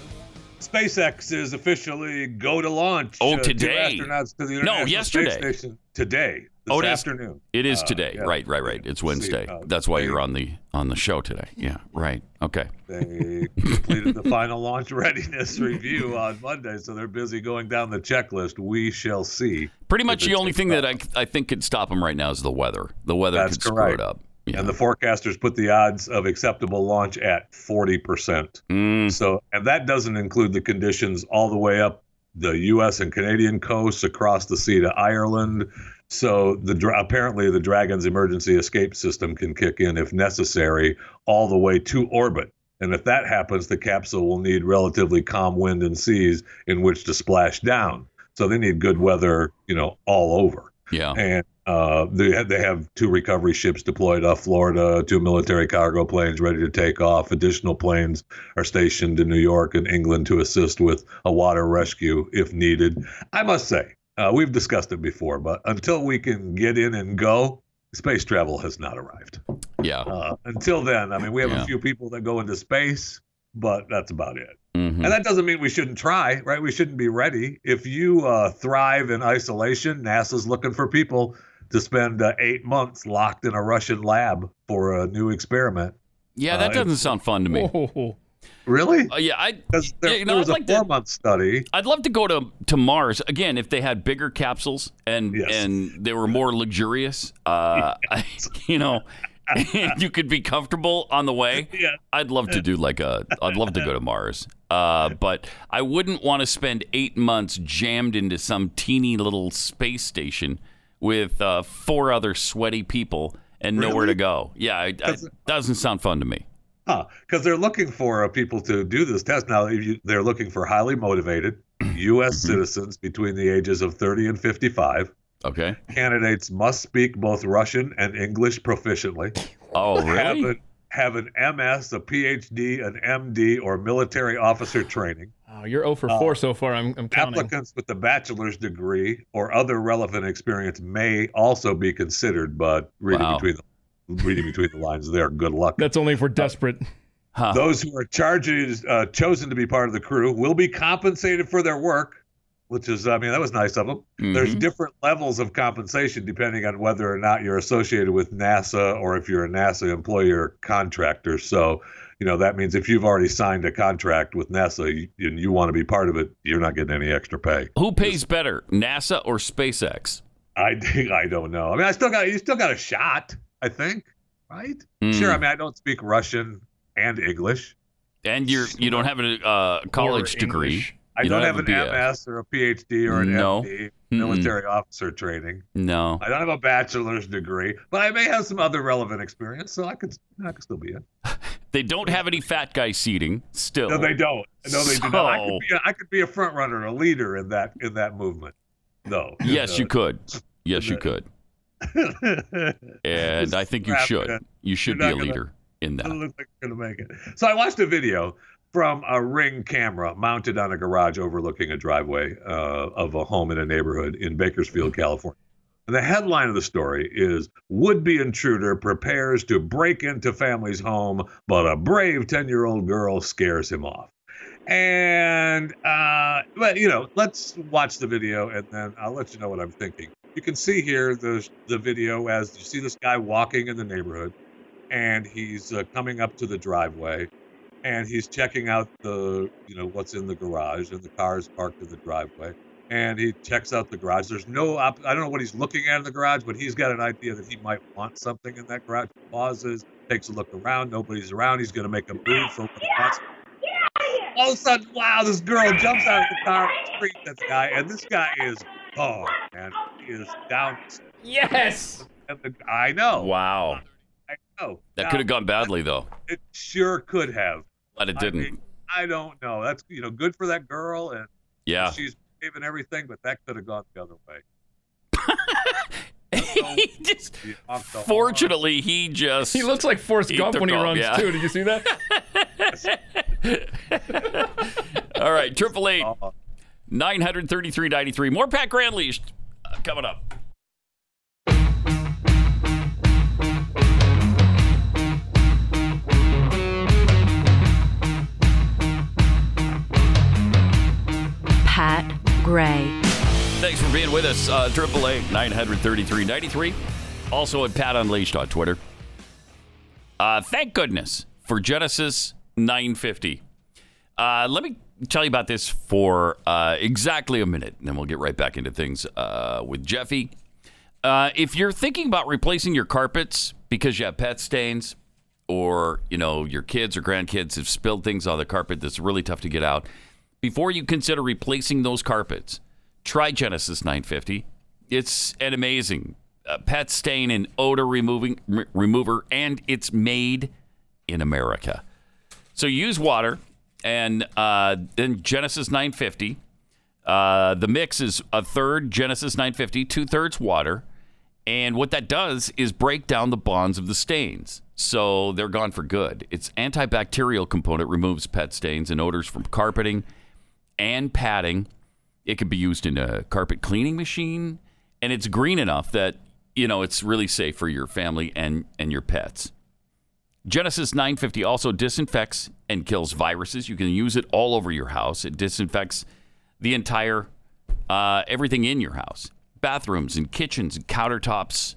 SpaceX is officially go to launch. Oh, uh, today. astronauts to the No, yesterday. Space Station today. This Oh, it is- afternoon. It is Uh, today. yeah. Right, right, right. It's Wednesday. uh, That's why they- you're on the on the show today. Yeah, right. Okay. They completed the final launch readiness review on Monday, so they're busy going down the checklist. We shall see. Pretty much the only thing that I, I think could stop them right now is the weather. The weather That's could screw it correct. up. And the forecasters put the odds of acceptable launch at 40%. Mm. So, and that doesn't include the conditions all the way up the U.S. and Canadian coasts across the sea to Ireland. So, the apparently the Dragon's emergency escape system can kick in if necessary, all the way to orbit. And if that happens, the capsule will need relatively calm wind and seas in which to splash down. So they need good weather, you know, all over. Yeah. And uh, they have, they have two recovery ships deployed off Florida, two military cargo planes ready to take off. Additional planes are stationed in New York and England to assist with a water rescue if needed. I must say, uh, we've discussed it before, but until we can get in and go, space travel has not arrived. Yeah. Uh, until then, I mean, we have Yeah. a few people that go into space, but that's about it. Mhm. And that doesn't mean we shouldn't try, right? We shouldn't be ready. If you uh, thrive in isolation, NASA's looking for people to spend uh, eight months locked in a Russian lab for a new experiment. Yeah, Uh, that doesn't sound fun to me. Oh, Really? Uh, yeah, I. There, you know, there was I'd a like to- four-month study. I'd love to go to, to Mars again if they had bigger capsules and and they were more luxurious. Uh, I, you know, and you could be comfortable on the way. Yeah. I'd love to do like a. I'd love to go to Mars. Uh, but I wouldn't want to spend eight months jammed into some teeny little space station with uh, four other sweaty people and nowhere to go. Yeah, it, it doesn't sound fun to me. Huh? Because they're looking for uh, people to do this test. Now, you, they're looking for highly motivated U.S. Mm-hmm. citizens between the ages of 30 and 55. Okay. Candidates must speak both Russian and English proficiently. Oh, Have really? an, have an MS, a PhD, an MD, or military officer training. oh, you're 0 for 4 so far. I'm, I'm counting. Applicants with a bachelor's degree or other relevant experience may also be considered, but reading Wow. between the reading between the lines there, good luck. That's only if we're desperate. Those who are charged, uh, chosen to be part of the crew will be compensated for their work. which is, I mean, that was nice of them. There's Mhm. different levels of compensation depending on whether or not you're associated with NASA or if you're a NASA employee or contractor. So, you know, that means if you've already signed a contract with NASA you- and you want to be part of it, you're not getting any extra pay. Who pays better, NASA or SpaceX? I I don't know. I mean, I still got you still got a shot. I think, right? Sure. I Mm. mean, I don't speak Russian and English. And you're you don't have a uh, college degree. I You don't, have, a an MS or a PhD or an No. MD, Mm-mm. military officer training. No. I don't have a bachelor's degree, but I may have some other relevant experience, so I could I could still be in. They don't have any fat guy seating still. No, they don't. No, they do not. I could, be a, I could be a front runner, a leader in that in that movement. No. Yes, you could. Yes, you could. And I think you should. You should be a gonna- leader in that. Look like you're gonna make it. So I watched a video from a ring camera mounted on a garage overlooking a driveway uh, of a home in a neighborhood in Bakersfield, California. And the headline of the story is Would-be intruder prepares to break into family's home, but a brave 10-year-old girl scares him off. And uh, but you know, let's watch the video and then I'll let you know what I'm thinking. You can see here the the video as you see this guy walking in the neighborhood and he's uh, coming up to the driveway and he's checking out the you know what's in the garage and the car is parked in the driveway and he checks out the garage. There's no op- i don't know what he's looking at in the garage but he's got an idea that he might want something in that garage. He pauses takes a look around nobody's around he's going to make a move for what wants. all of a sudden wow this girl jumps out of the car and screams at the guy and this guy is gone man he is down Yes. i know Wow. i know That Now, could have gone badly though, it sure could have but it didn't. mean, I don't know. That's you know good for that girl, and Yeah. she's brave and everything, but that could have gone the other way. he just, He honked fortunately, he just. He looks like Forrest He Gump when he off, runs yeah. too. Did you see that? All right, triple eight Uh, nine hundred thirty three ninety three. More Pat Gray Unleashed uh, coming up. Pat Gray. Thanks for being with us. uh, Triple eight nine hundred thirty three ninety three. Also at Pat Unleashed on Twitter. Uh, thank goodness for Genesis 950. Uh, let me tell you about this for uh, exactly a minute, and then we'll get right back into things uh, with Jeffy. Uh, if you're thinking about replacing your carpets because you have pet stains, or you know your kids or grandkids have spilled things on the carpet that's really tough to get out, before you consider replacing those carpets, try Genesis 950. It's an amazing uh, pet stain and odor removing remover, and it's made in America. So use water and uh, then Genesis 950. Uh, the mix is a third Genesis 950, two thirds water. And what that does is break down the bonds of the stains. So they're gone for good. Its antibacterial component removes pet stains and odors from carpeting and padding. It can be used in a carpet cleaning machine. And it's green enough that, you know, it's really safe for your family and, and your pets. Genesis 950 also disinfects and kills viruses. You can use it all over your house. It disinfects the entire uh, everything in your house, bathrooms and kitchens and countertops,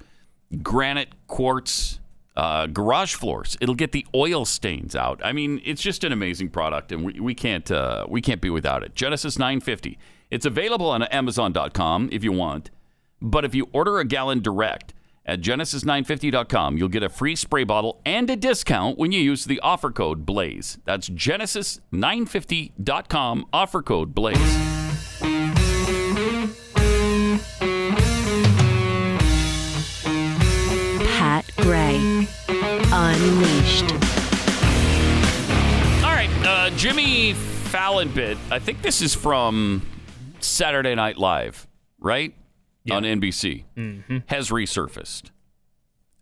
granite, quartz, uh, garage floors. It'll get the oil stains out. I mean, it's just an amazing product, and we, we can't uh, we can't be without it. Genesis 950. It's available on Amazon.com if you want, but if you order a gallon direct at Genesis950.com, you'll get a free spray bottle and a discount when you use the offer code BLAZE. That's Genesis950.com, offer code BLAZE. Pat Gray. Unleashed. All right, uh, Jimmy Fallon bit. I think this is from Saturday Night Live, right? On NBC. Has resurfaced.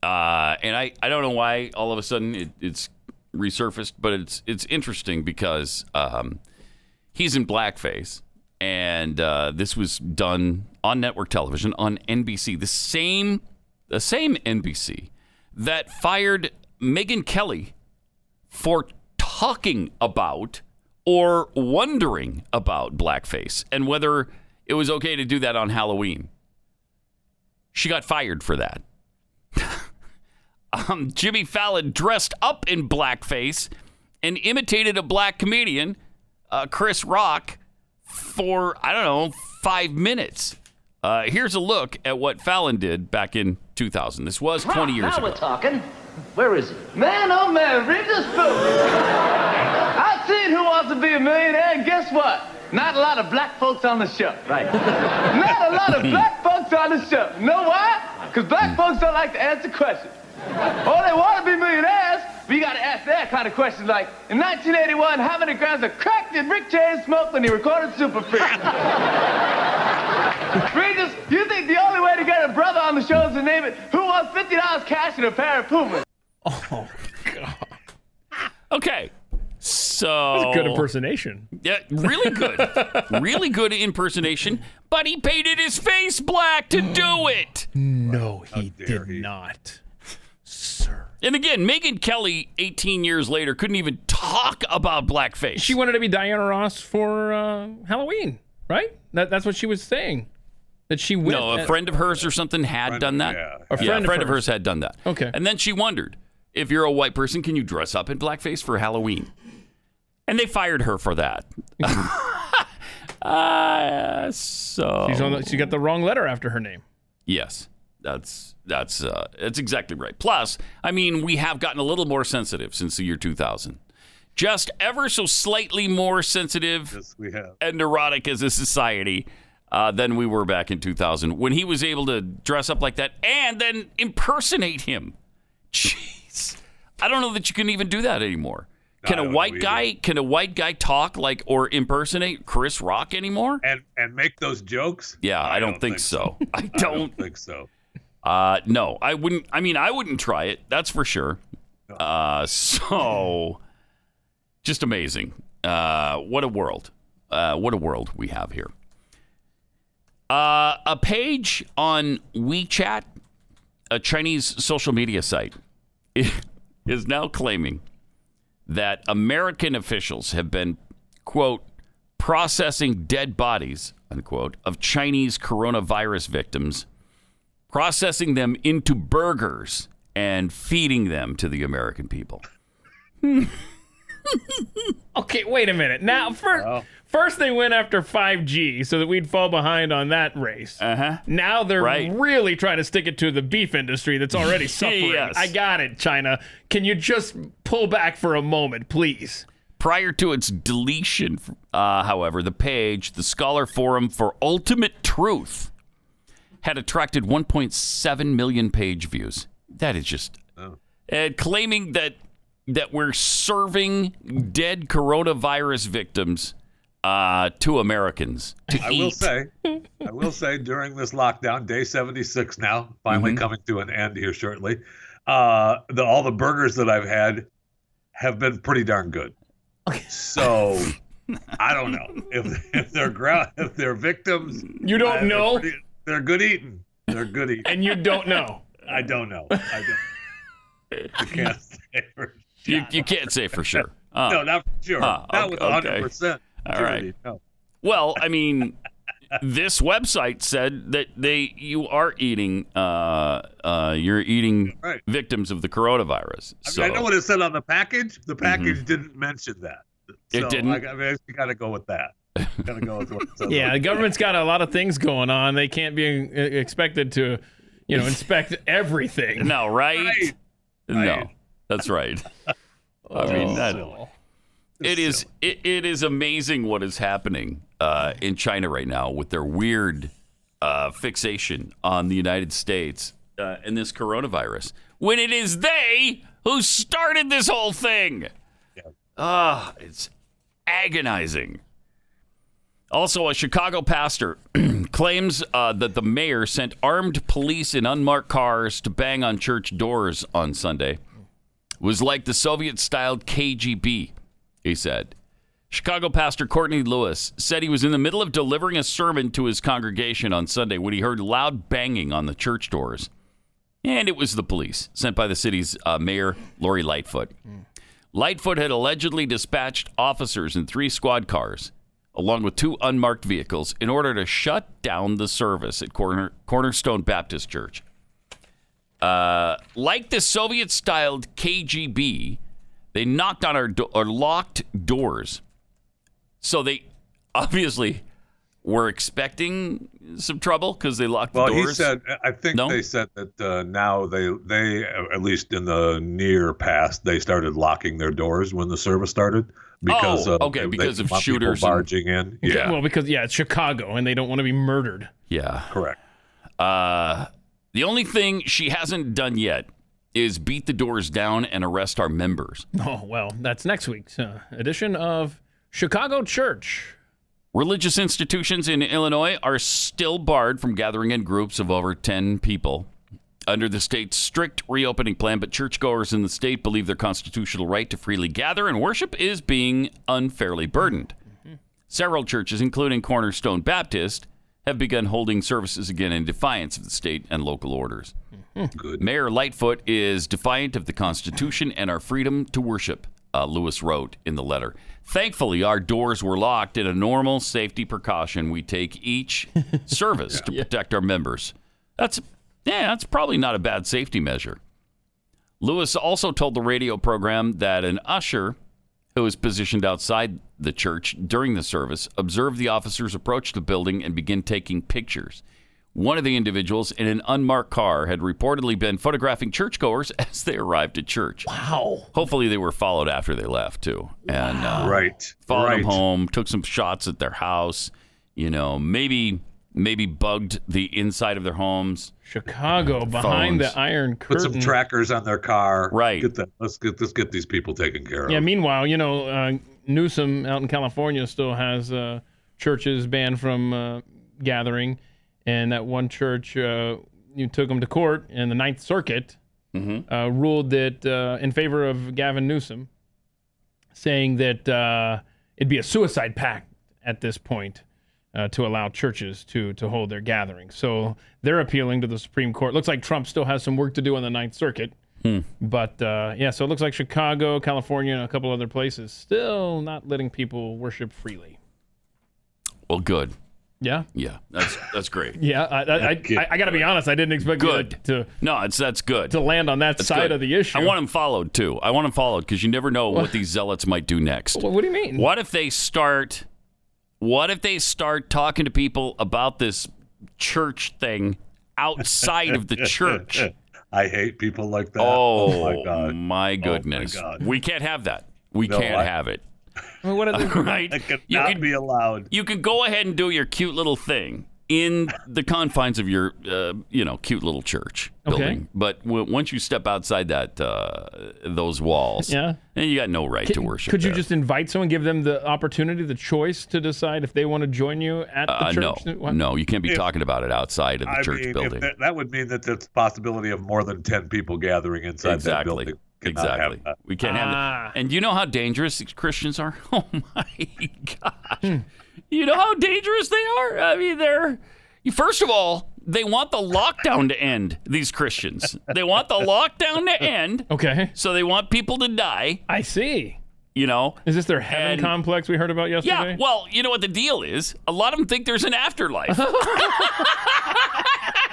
Uh, and I, I don't know why all of a sudden it, it's resurfaced, but it's it's interesting because um, he's in blackface, and uh, this was done on network television on NBC, the same the same NBC that fired Megyn Kelly for talking about or wondering about blackface and whether it was okay to do that on Halloween. She got fired for that. um, Jimmy Fallon dressed up in blackface and imitated a black comedian, uh, Chris Rock, for, I don't know, five minutes. Uh, here's a look at what Fallon did back in 2000. This was 20 years now ago. we're talking. Where is he? Man, oh man, read this book. I've seen Who Wants to Be a Millionaire, and guess what? Not a lot of black folks on the show. Right. Not a lot of black folks on the show. You know why? Because black folks don't like to answer questions. Oh, they want to be millionaires, but you got to ask that kind of questions like, in 1981, how many grams of crack did Rick James smoke when he recorded Super Freak? Regis, you think the only way to get a brother on the show is to name it Who Wants $50 cash and a pair of Pumas? Oh, God. Okay. So That's a good impersonation. Yeah, really good. really good impersonation, but he painted his face black to do it. No, he did not. Sir. And again, Megyn Kelly, 18 years later, couldn't even talk about blackface. She wanted to be Diana Ross for uh, Halloween, right? That, that's what she was saying. That she went. No, a at- friend of hers or something had done that. yeah. A friend of of hers. hers had done that. Okay. And then she wondered if you're a white person, can you dress up in blackface for Halloween? And they fired her for that. uh, so She's on the, she got the wrong letter after her name. Yes, that's that's uh, that's exactly right. Plus, I mean, we have gotten a little more sensitive since the year 2000. Just ever so slightly more sensitive Yes, we have. and neurotic as a society uh, than we were back in 2000 when he was able to dress up like that and then impersonate him. Jeez, I don't know that you can even do that anymore. Can a white guy can a white guy talk like or impersonate Chris Rock anymore? And and make those jokes? Yeah, I, don't, think, so. I don't think so. Uh, no, I wouldn't. I mean, I wouldn't try it. That's for sure. Uh, so just amazing. Uh, what a world. Uh, what a world we have here. Uh, a page on WeChat, a Chinese social media site, is now claiming that American officials have been, quote, processing dead bodies, unquote, of Chinese coronavirus victims processing them into burgers and feeding them to the American people. Okay, wait a minute. Now, first, first they went after 5G so that we'd fall behind on that race. Uh-huh. Now they're Right. really trying to stick it to the beef industry that's already suffering. Yes. I got it, China. Can you just pull back for a moment, please? Prior to its deletion, uh, however, the page, the Scholar Forum for Ultimate Truth, had attracted 1.7 million page views. That is just uh, claiming that that we're serving dead coronavirus victims uh, to Americans to I eat. will say, I will say during this lockdown, day 76 now, finally Mhm. coming to an end here shortly. Uh, the all the burgers that I've had have been pretty darn good. So I don't know if if they're ground if they're victims. You don't they're know? pretty- They're good eating. They're good eating. And you don't know. I don't know. I don't. You can't say You, you can't say for sure. Uh, no, not for sure. uh, not with okay. 100 percent. All right. Well, I mean, this website said that they you are eating uh, uh, you're eating Right. victims of the coronavirus. I, mean, I know what it said on the package. The package didn't mention that. It didn't? I, I mean, I got to go with that. Got to go with what. Yeah, the government's got a lot of things going on. They can't be uh, expected to, you know, inspect everything. no, right? Right. No, that's right. I mean, that, it is it, it is amazing what is happening uh, in China right now with their weird uh, fixation on the United States uh, and this coronavirus when it is they who started this whole thing. Ah, it's agonizing. Also, a Chicago pastor claims uh, that the mayor sent armed police in unmarked cars to bang on church doors on Sunday. Was like the Soviet styled KGB, he said. Chicago pastor Courtney Lewis said he was in the middle of delivering a sermon to his congregation on Sunday when he heard loud banging on the church doors. And it was the police sent by the city's uh, mayor, Lori Lightfoot. Lightfoot had allegedly dispatched officers in three squad cars along with two unmarked vehicles, in order to shut down the service at Corner, Cornerstone Baptist Church. Uh, like the Soviet styled KGB, they knocked on our do- or locked doors. So they obviously were expecting some trouble because they locked Well, the he said. I think No? they said that uh, now they they at least in the near past they started locking their doors when the service started because Oh, okay, they- because they of want people shooters and- barging in. Yeah, Well, because yeah, it's Chicago, and they don't want to be murdered. yeah. correct. Uh, the only thing she hasn't done yet is beat the doors down and arrest our members. Oh well, that's next week's uh, edition of Chicago Church. Religious institutions in Illinois are still barred from gathering in groups of over 10 people under the state's strict reopening plan, but churchgoers in the state believe their constitutional right to freely gather and worship is being unfairly burdened. Several churches, including Cornerstone Baptist, have begun holding services again in defiance of the state and local orders. Good. Mayor Lightfoot is defiant of the Constitution and our freedom to worship, uh, Lewis wrote in the letter. Thankfully, our doors were locked in a normal safety precaution we take each service to protect our members. That's yeah, that's probably not a bad safety measure. Lewis also told the radio program that an usher who was positioned outside the church during the service observed the officers approach the building and begin taking pictures. One of the individuals in an unmarked car had reportedly been photographing churchgoers as they arrived at church. Wow. Hopefully, they were followed after they left too, and uh, Right, followed right. them home, took some shots at their house. You know, maybe maybe bugged the inside of their homes. Chicago behind Phones. the Iron curtain. Put some trackers on their car. Right. Get that. Let's get let's get these people taken care of. Yeah. Meanwhile, you know, uh, Newsom out in California still has uh, churches banned from uh, gathering, and that one church uh, you took them to court, and the Ninth Circuit uh, ruled that uh, in favor of Gavin Newsom, saying that uh, it'd be a suicide pact at this point. Uh, to allow churches to to hold their gatherings, so they're appealing to the Supreme Court. Looks like Trump still has some work to do on the Ninth Circuit, but uh, yeah, so it looks like Chicago, California, and a couple other places still not letting people worship freely. Well, good. Yeah, Yeah, that's that's great. yeah. I, I, I, I, I got to be honest. I didn't expect Good. to No, it's that's good. to land on that That's side good. of the issue. I want them followed too. I want them followed because you never know what these zealots might do next. What, what do you mean? What if they start? What if they start talking to people about this church thing outside of the church? I hate people like that. Oh, my oh god. Oh my goodness! God. We can't have that. We No, can't I- have it. I mean, what are they? Right? That could You can- be allowed. You can go ahead and do your cute little thing in the confines of your, uh, you know, cute little church building. Okay. building. But w- once you step outside that uh, those walls, Yeah. and you got no right to worship. Could you there. just invite someone, give them the opportunity, the choice to decide if they want to join you at the Uh, no. What? no, you can't be If- talking about it outside of the I church mean, building. that, that would mean that there's a possibility of more than ten people gathering inside that exactly. building. Cannot have Exactly. that. We can't have Ah. that. And you know how dangerous Christians are? Oh my gosh. Hmm. You know how dangerous they are? I mean, they're first of all, they want the lockdown to end, these Christians. They want the lockdown to end. Okay. So they want people to die, I see. you know. Is this their heaven And- complex we heard about yesterday? Yeah, well, you know what the deal is? A lot of them think there's an afterlife.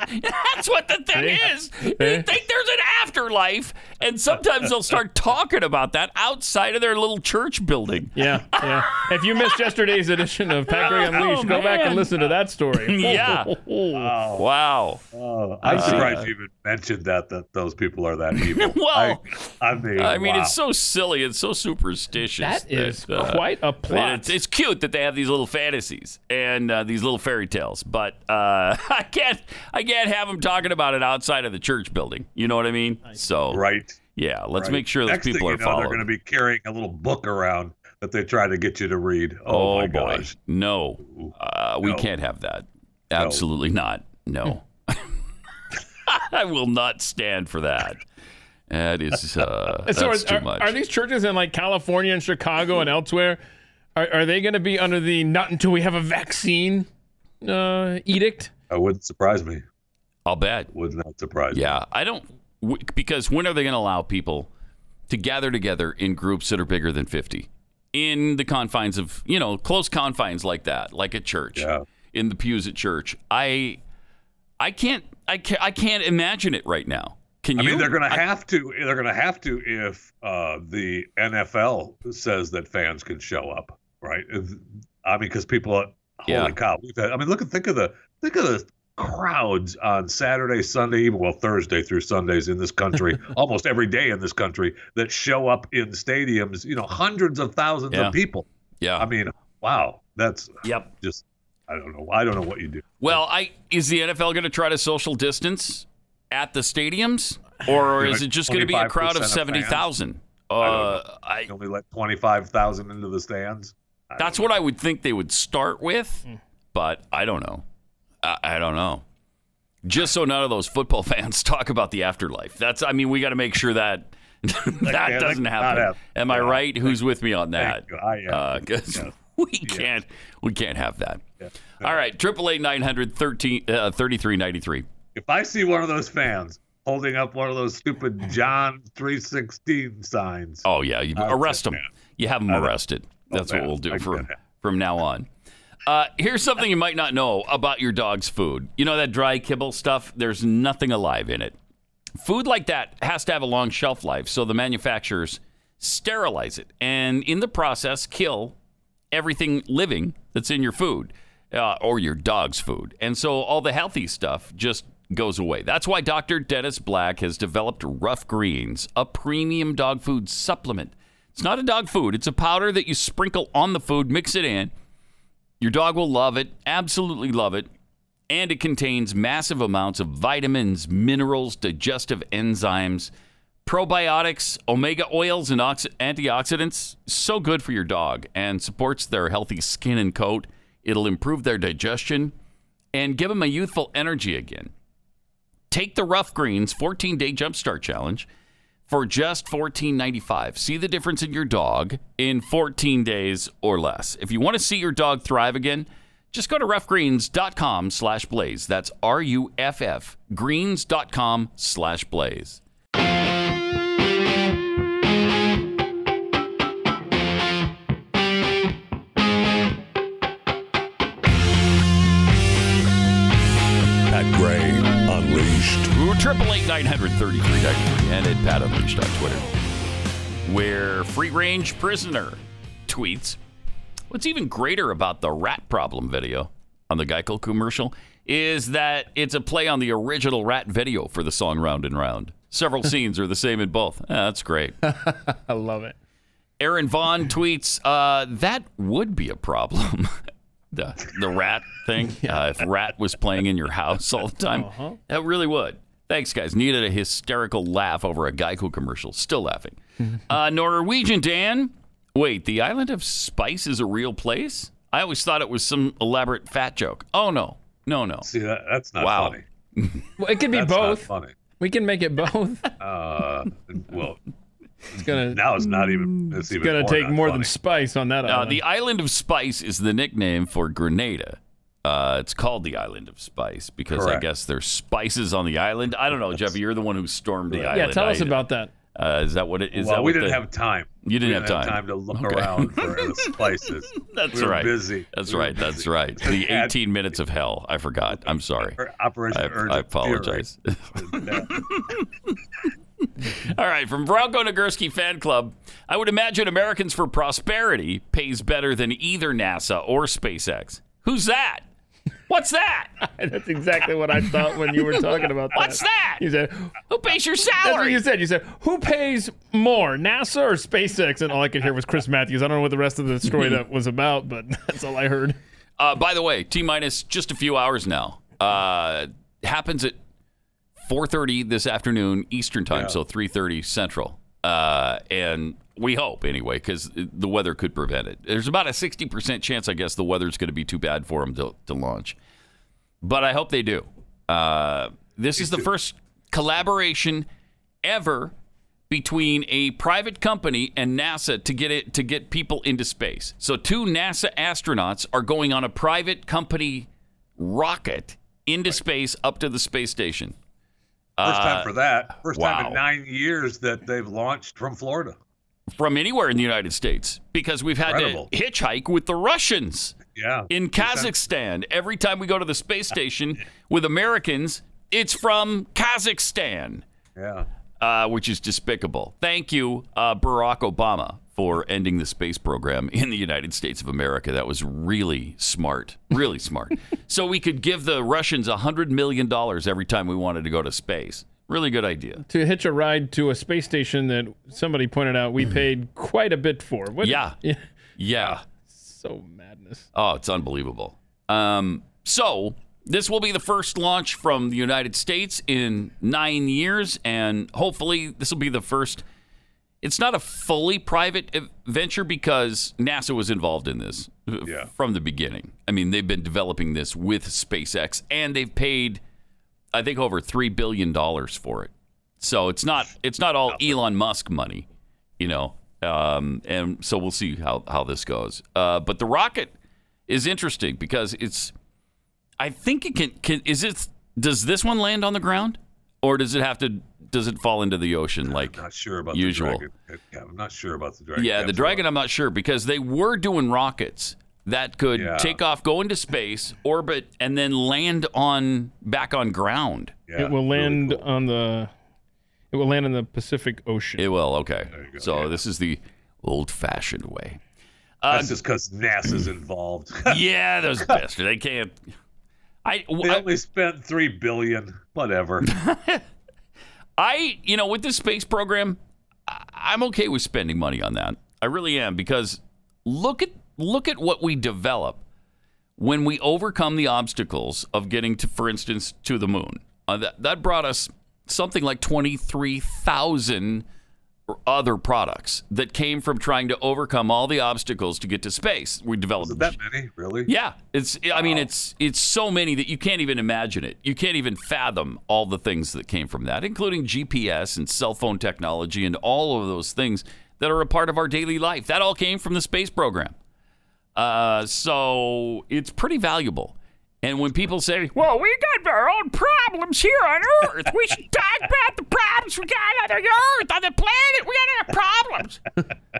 That's what the thing See? is. They think there's an afterlife, and sometimes they'll start talking about that outside of their little church building. Yeah, yeah. If you missed yesterday's edition of Pat Gray Unleashed, Oh, go back and listen to that story. Yeah. Wow. Wow. Oh, I'm Uh, surprised you even mentioned that that those people are that evil. Well, I, I mean, I mean, wow. it's so silly. It's so superstitious. That is uh, quite a I mean, plot. it's, it's cute that they have these little fantasies and uh, these little fairy tales, but uh, I can't I can't have them talking about it outside of the church building. You know what I mean? So right. yeah, let's right. make sure those Next people thing are you know, followed. They're going to be carrying a little book around that they try to get you to read. oh Oh, my boy, gosh. no, uh, we No. can't have that. Absolutely not. No, I will not stand for that. That is uh, that's so are, too are- much. are these churches in like California and Chicago and elsewhere? Are, are they going to be under the not until we have a vaccine uh, edict? That wouldn't surprise me. I'll bet. Would not surprise me. Yeah, I don't w- because when are they going to allow people to gather together in groups that are bigger than 50 in the confines of you know close confines like that, like at church, in the pews at church. I I can't I can't, I can't imagine it right now. Can you I you? mean, they're going to have to. They're going to have to if uh, the NFL says that fans can show up, right? If- I mean, because people, are, holy Yeah. cow! Had, I mean, look at think of the think of the crowds on Saturday, Sunday, even well Thursday through Sundays in this country, almost every day in this country that show up in stadiums. You know, hundreds of thousands Yeah. of people. Yeah. I mean, wow, that's Yep. Just I don't know. I don't know what you do. Well, I is the NFL going to try to social distance at the stadiums, or You know, is it just going to be a crowd of of seventy thousand? Uh, I You only let twenty five thousand into the stands. That's what I would think they would start with, but I don't know. I, I don't know. Just so none of those football fans talk about the afterlife. That's. I mean, we got to make sure that that that doesn't happen. happen. Am I right? Who's with me on that? am. Uh, 'cause we can't. We can't have that. All right. Triple eight nine hundred thirteen uh, thirty three ninety three. If I see one of those fans holding up one of those stupid John three sixteen signs, Oh yeah, you arrest them. You have them arrested. That's man, what we'll do from from now on. Uh, here's something you might not know about your dog's food. You know that dry kibble stuff? There's nothing alive in it. Food like that has to have a long shelf life, so the manufacturers sterilize it and in the process kill everything living that's in your food uh, or your dog's food. And so all the healthy stuff just goes away. That's why Dr. Dennis Black has developed Ruff Greens, a premium dog food supplement. It's not a dog food, it's a powder that you sprinkle on the food, mix it in. Your dog will love it, absolutely love it. And it contains massive amounts of vitamins, minerals, digestive enzymes, probiotics, omega oils, and ox- antioxidants. So good for your dog and supports their healthy skin and coat. It'll improve their digestion and give them a youthful energy again. Take the Ruff Greens 14 day jumpstart challenge for just $14.95. See the difference in your dog in 14 days or less. If you want to see your dog thrive again, just go to ruffgreens.com slash blaze. That's R-U-F-F greens.com slash blaze. 888 933 and at Pat Unleashed on Twitter, where free range prisoner tweets. What's even greater about the rat problem video on the Geico commercial is that it's a play on the original rat video for the song Round and Round. Several scenes are the same in both. Yeah, that's great. I love it. Aaron Vaughn tweets, uh, that would be a problem. the, the rat thing. yeah. uh, if rat was playing in your house all the time, uh-huh. that really would. Thanks, guys. Needed a hysterical laugh over a Geico commercial. Still laughing. uh, Norwegian Dan. Wait, the island of Spice is a real place? I always thought it was some elaborate fat joke. Oh no, no, no. see that that's not Wow. funny. Well, it could be That's not both. funny. We can make it both. Uh, well, It's gonna now it's not even. It's, it's even gonna more take more funny. than spice on that Uh, island. the island of Spice is the nickname for Grenada. Uh, it's called the island of Spice because I guess there's spices on the island. I don't know, Jeffy. You're the one who stormed the island. yeah, tell us I- about that. Uh, is that what it is? well, that we didn't the- have time. You didn't We have time. to look Okay. around for the spices. That's we were right. Busy. That's We were right. That's right. The 18 minutes of hell. I forgot. I'm sorry. Operation I, I apologize. All right, from Bronco Nagurski Fan Club, I would imagine Americans for Prosperity pays better than either NASA or SpaceX. Who's that? What's that? That's exactly what I thought when you were talking about that. What's that? You said, Who pays your that's what salary? you said. You said, who pays more, NASA or SpaceX? And all I could hear was Chris Matthews. I don't know what the rest of the story that was about, but that's all I heard. Uh, by the way, T minus just a few hours now. Uh, happens at 4:30 this afternoon Eastern time, so 3:30 Central. Uh, and we hope anyway, because the weather could prevent it. There's about a 60% chance, I guess, the weather's going to be too bad for them to, to launch. But I hope they do. Uh, this is the first collaboration ever between a private company and NASA to get it to get people into space. So two NASA astronauts are going on a private company rocket into space up to the space station. First Uh, time for that. First time in nine years that they've launched from Florida. from anywhere in the United States because we've had Incredible. to hitchhike with the Russians Yeah. in Kazakhstan. Every time we go to the space station with Americans, it's from Kazakhstan, Yeah. uh, which is despicable. Thank you, uh, Barack Obama, for ending the space program in the United States of America. That was really smart, really smart. so we could give the Russians $100 million every time we wanted to go to space. Really good idea. To hitch a ride to a space station that somebody pointed out we paid quite a bit for. What- Yeah. Yeah. So madness. Oh, it's unbelievable. Um, so this will be the first launch from the United States in nine years, and hopefully this will be the first. It's not a fully private venture because NASA was involved in this uh, Yeah. from the beginning. I mean, they've been developing this with SpaceX, and they've paid, I think, over three billion dollars for it. So it's not it's not all Elon Musk money, you know. Um, and so we'll see how how this goes. Uh, but the rocket is interesting because it's. I think it can. Can is it? Does this one land on the ground, or does it have to? Does it fall into the ocean like Not sure about usual? the dragon. Yeah, I'm not sure about the dragon. Yeah, the. Dragon, I'm not sure because they were doing rockets that could Yeah. take off, go into space, orbit, and then land on back on ground. Yeah, it will really land cool. on the. It will land in the Pacific Ocean. It will. Okay. So yeah. this is the old-fashioned way. Uh, That's just because NASA's involved. yeah, those bastards. They can't. I, they only spent three billion. Whatever. I, you know, with this space program, I'm okay with spending money on that. I really am because look at look at what we develop when we overcome the obstacles of getting to, for instance, to the moon. Uh, that that brought us something like twenty three thousand other products that came from trying to overcome all the obstacles to get to space. We developed it that many? Really? yeah, it's. I mean, it's it's so many that you can't even imagine it. You can't even fathom all the things that came from that, including GPS and cell phone technology and all of those things that are a part of our daily life. That all came from the space program. Uh, so it's pretty valuable. And when people say, "Well, we got our own problems here on Earth. We should talk about the problems we got on the Earth, on the planet. We got our problems.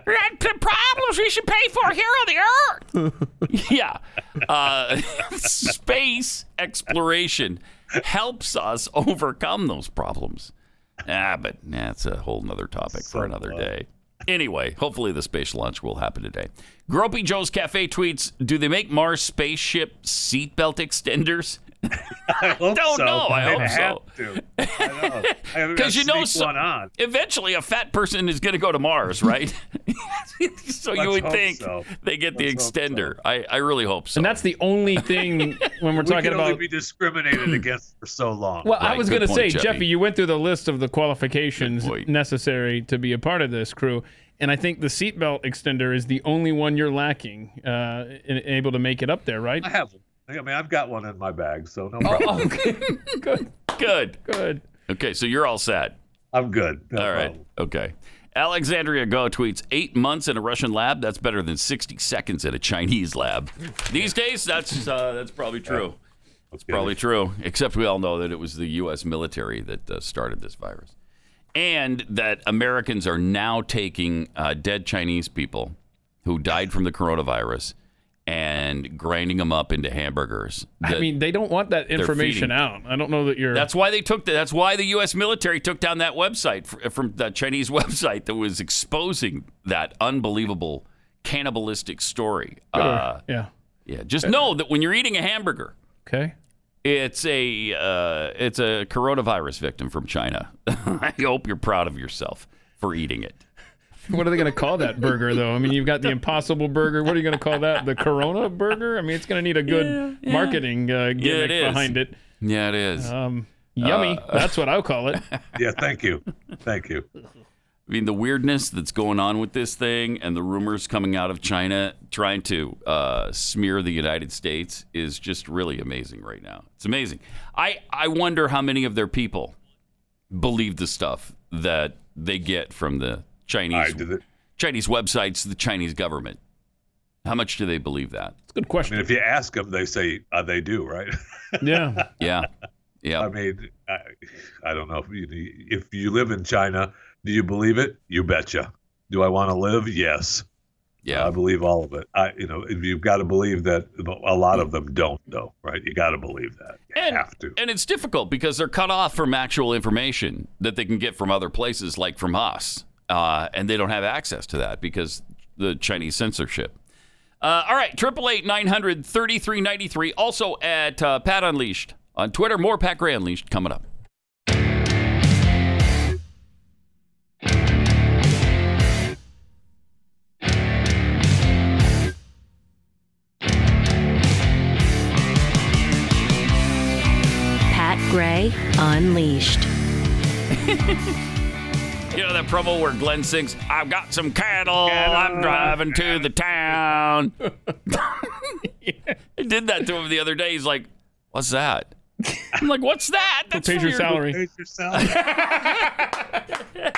We got the problems we should pay for here on the Earth." yeah, uh, space exploration helps us overcome those problems. Ah, but that's a whole nother topic for another day. Anyway, hopefully the space launch will happen today. Gropey Joe's Cafe tweets Do they make Mars spaceship seatbelt extenders? I hope don't so. know. I They hope have so. to. I know. I haven't Because you know, so, one on. eventually a fat person is going to go to Mars, right? so you Let's would think so. they get the Let's hope so. extender. I, I really hope so. And that's the only thing when we're we talking can only about. be discriminated against for so long. Well, I was going to say, Jeffy. Jeffy, you went through the list of the qualifications necessary to be a part of this crew, and I think the seatbelt extender is the only one you're lacking, uh, in, able to make it up there, right? I have. I mean, I've got one in my bag, so no Oh, problem. okay, good, good. good. Okay, so you're all set. I'm good. No All right. problem. Okay. Alexandria Go tweets eight months in a Russian lab. That's better than 60 seconds at a Chinese lab. These days, that's uh, that's probably true. It's probably true. Except we all know that it was the U.S. military that uh, started this virus, and that Americans are now taking uh, dead Chinese people who died from the coronavirus and grinding them up into hamburgers. I mean, they don't want that information out. I don't know that you're. that's why they took that. That's why the U.S. military took down that website fr- from that Chinese website that was exposing that unbelievable cannibalistic story. Uh, yeah. yeah, just know that when you're eating a hamburger, Okay. It's a uh, it's a coronavirus victim from China. I hope you're proud of yourself for eating it. What are they going to call that burger, though? I mean, you've got the Impossible Burger. What are you going to call that? The Corona Burger? I mean, it's going to need a good marketing uh, gimmick Yeah, it is. behind it. Yeah, it is. Um, yummy. Uh, That's what I'll call it. Yeah, thank you. Thank you. I mean, the weirdness that's going on with this thing and the rumors coming out of China trying to uh, smear the United States is just really amazing right now. It's amazing. I, I wonder how many of their people believe the stuff that they get from the Chinese I. Chinese websites, the Chinese government. How much do they believe that? It's a good I question. mean, if you ask them, they say uh, they do, right? Yeah. Yeah, yeah. I mean, I, I don't know if you, if you live in China, do you believe it? You betcha. Do I want to live? Yes. Yeah, I believe all of it. I, you know, you've got to believe that a lot of them don't, though, right? You got to believe that. You and, have to. And it's difficult because they're cut off from actual information that they can get from other places, like from us, uh, and they don't have access to that because the Chinese censorship. Uh, all right, triple eight nine hundred thirty three ninety three. Also at uh, Pat Unleashed on Twitter. More Pat Gray Unleashed coming up. Unleashed. You know that promo where Glenn sings, I've got some cattle, I'm driving to the town. I did that to him the other day. He's like, What's that? I'm like, What's that? Who pays your for salary? Pays your salary.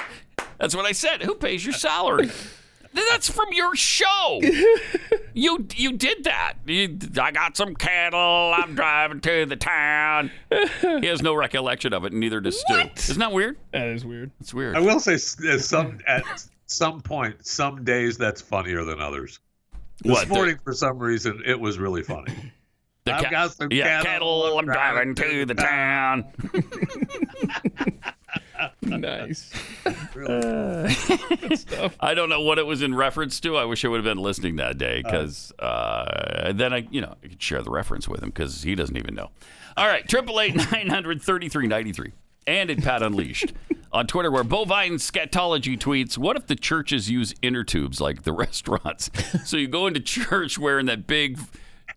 That's what I said. Who pays your salary? That's from your show. You you did that. You, I got some cattle. I'm driving to the town. He has no recollection of it, and neither does Stu. Isn't that weird? That is weird. It's weird. I will say, at uh, some at some point, some days that's funnier than others. This What, the- morning, for some reason, it was really funny. The I've ca- got some yeah, cattle, I'm driving to the town. nice. I don't know what it was in reference to. I wish I would have been listening that day because uh, then I, you know, I could share the reference with him because he doesn't even know. All right, triple eight nine hundred thirty three ninety three, and at Pat Unleashed on Twitter, where Bovine Scatology tweets, "What if the churches use inner tubes like the restaurants? so you go into church wearing that big."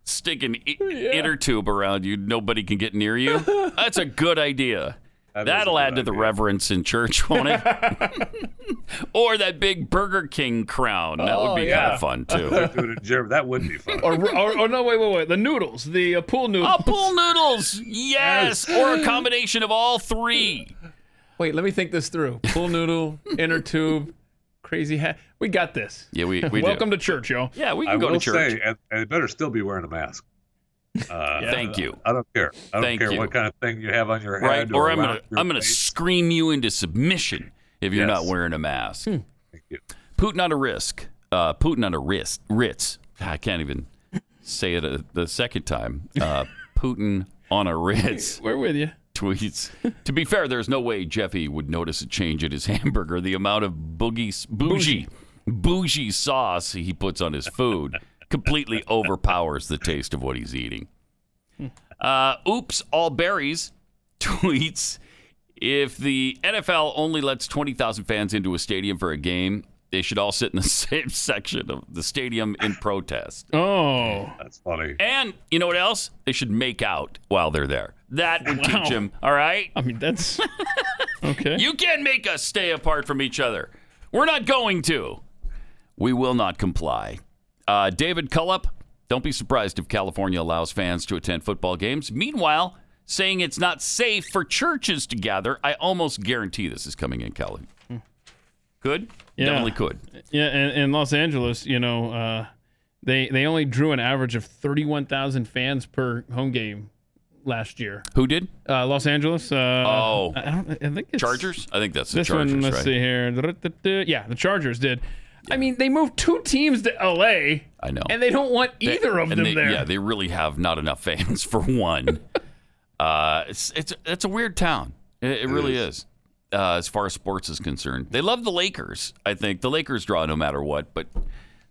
Sticking I- inner tube around you, nobody can get near you. That's a good idea. That is a That'll add to the reverence in church, won't it? or that big Burger King crown. That would Oh, be kind of fun too. doing it, Jeremy. That would be fun. Or, or, or no, wait, wait, wait. The noodles, the uh, pool noodles. oh, pool noodles, yes, or a combination of all three. Wait, let me think this through. Pool noodle, inner tube, crazy hat. We got this. Yeah, we we Welcome do. to church, yo. Yeah, we I can go to church. say, and, and better still be wearing a mask. Uh, Thank you. I don't care. I don't Thank care you. what kind of thing you have on your head. Right, or I'm gonna I'm gonna scream you into submission if you're Yes. not wearing a mask. Thank you. Putin on a risk. Uh, Putin on a wrist. Ritz. I can't even say it a, the second time. Uh, Putin on a Ritz. We're with you. tweets. to be fair, there's no way Jeffy would notice a change in his hamburger. The amount of boogie, bougie, bougie sauce he puts on his food completely overpowers the taste of what he's eating. Uh, oops, all berries tweets. If the NFL only lets 20,000 fans into a stadium for a game, they should all sit in the same section of the stadium in protest. Oh, That's funny. And you know what else? They should make out while they're there. That would Wow. teach them, all right? I mean that's okay. You can't make us stay apart from each other. We're not going to. We will not comply. Uh, David Cullup, don't be surprised if California allows fans to attend football games. Meanwhile, saying it's not safe for churches to gather. I almost guarantee this is coming in Cali. Could? Yeah. Definitely could. Yeah, and in Los Angeles, you know, uh, they they only drew an average of thirty-one thousand fans per home game last year. Who did? Uh, Los Angeles. Uh, Oh. I. I think it's Chargers? I think that's the This Chargers, one. Let's right? see here. Yeah, the Chargers did. I mean, they moved two teams to L.A. I know. and they don't want They- either of and them they- there. Yeah, they really have not enough fans for one. uh, it's it's it's a weird town. It, it really is. Uh, as far as sports is concerned, they love the Lakers. I think the Lakers draw no matter what, but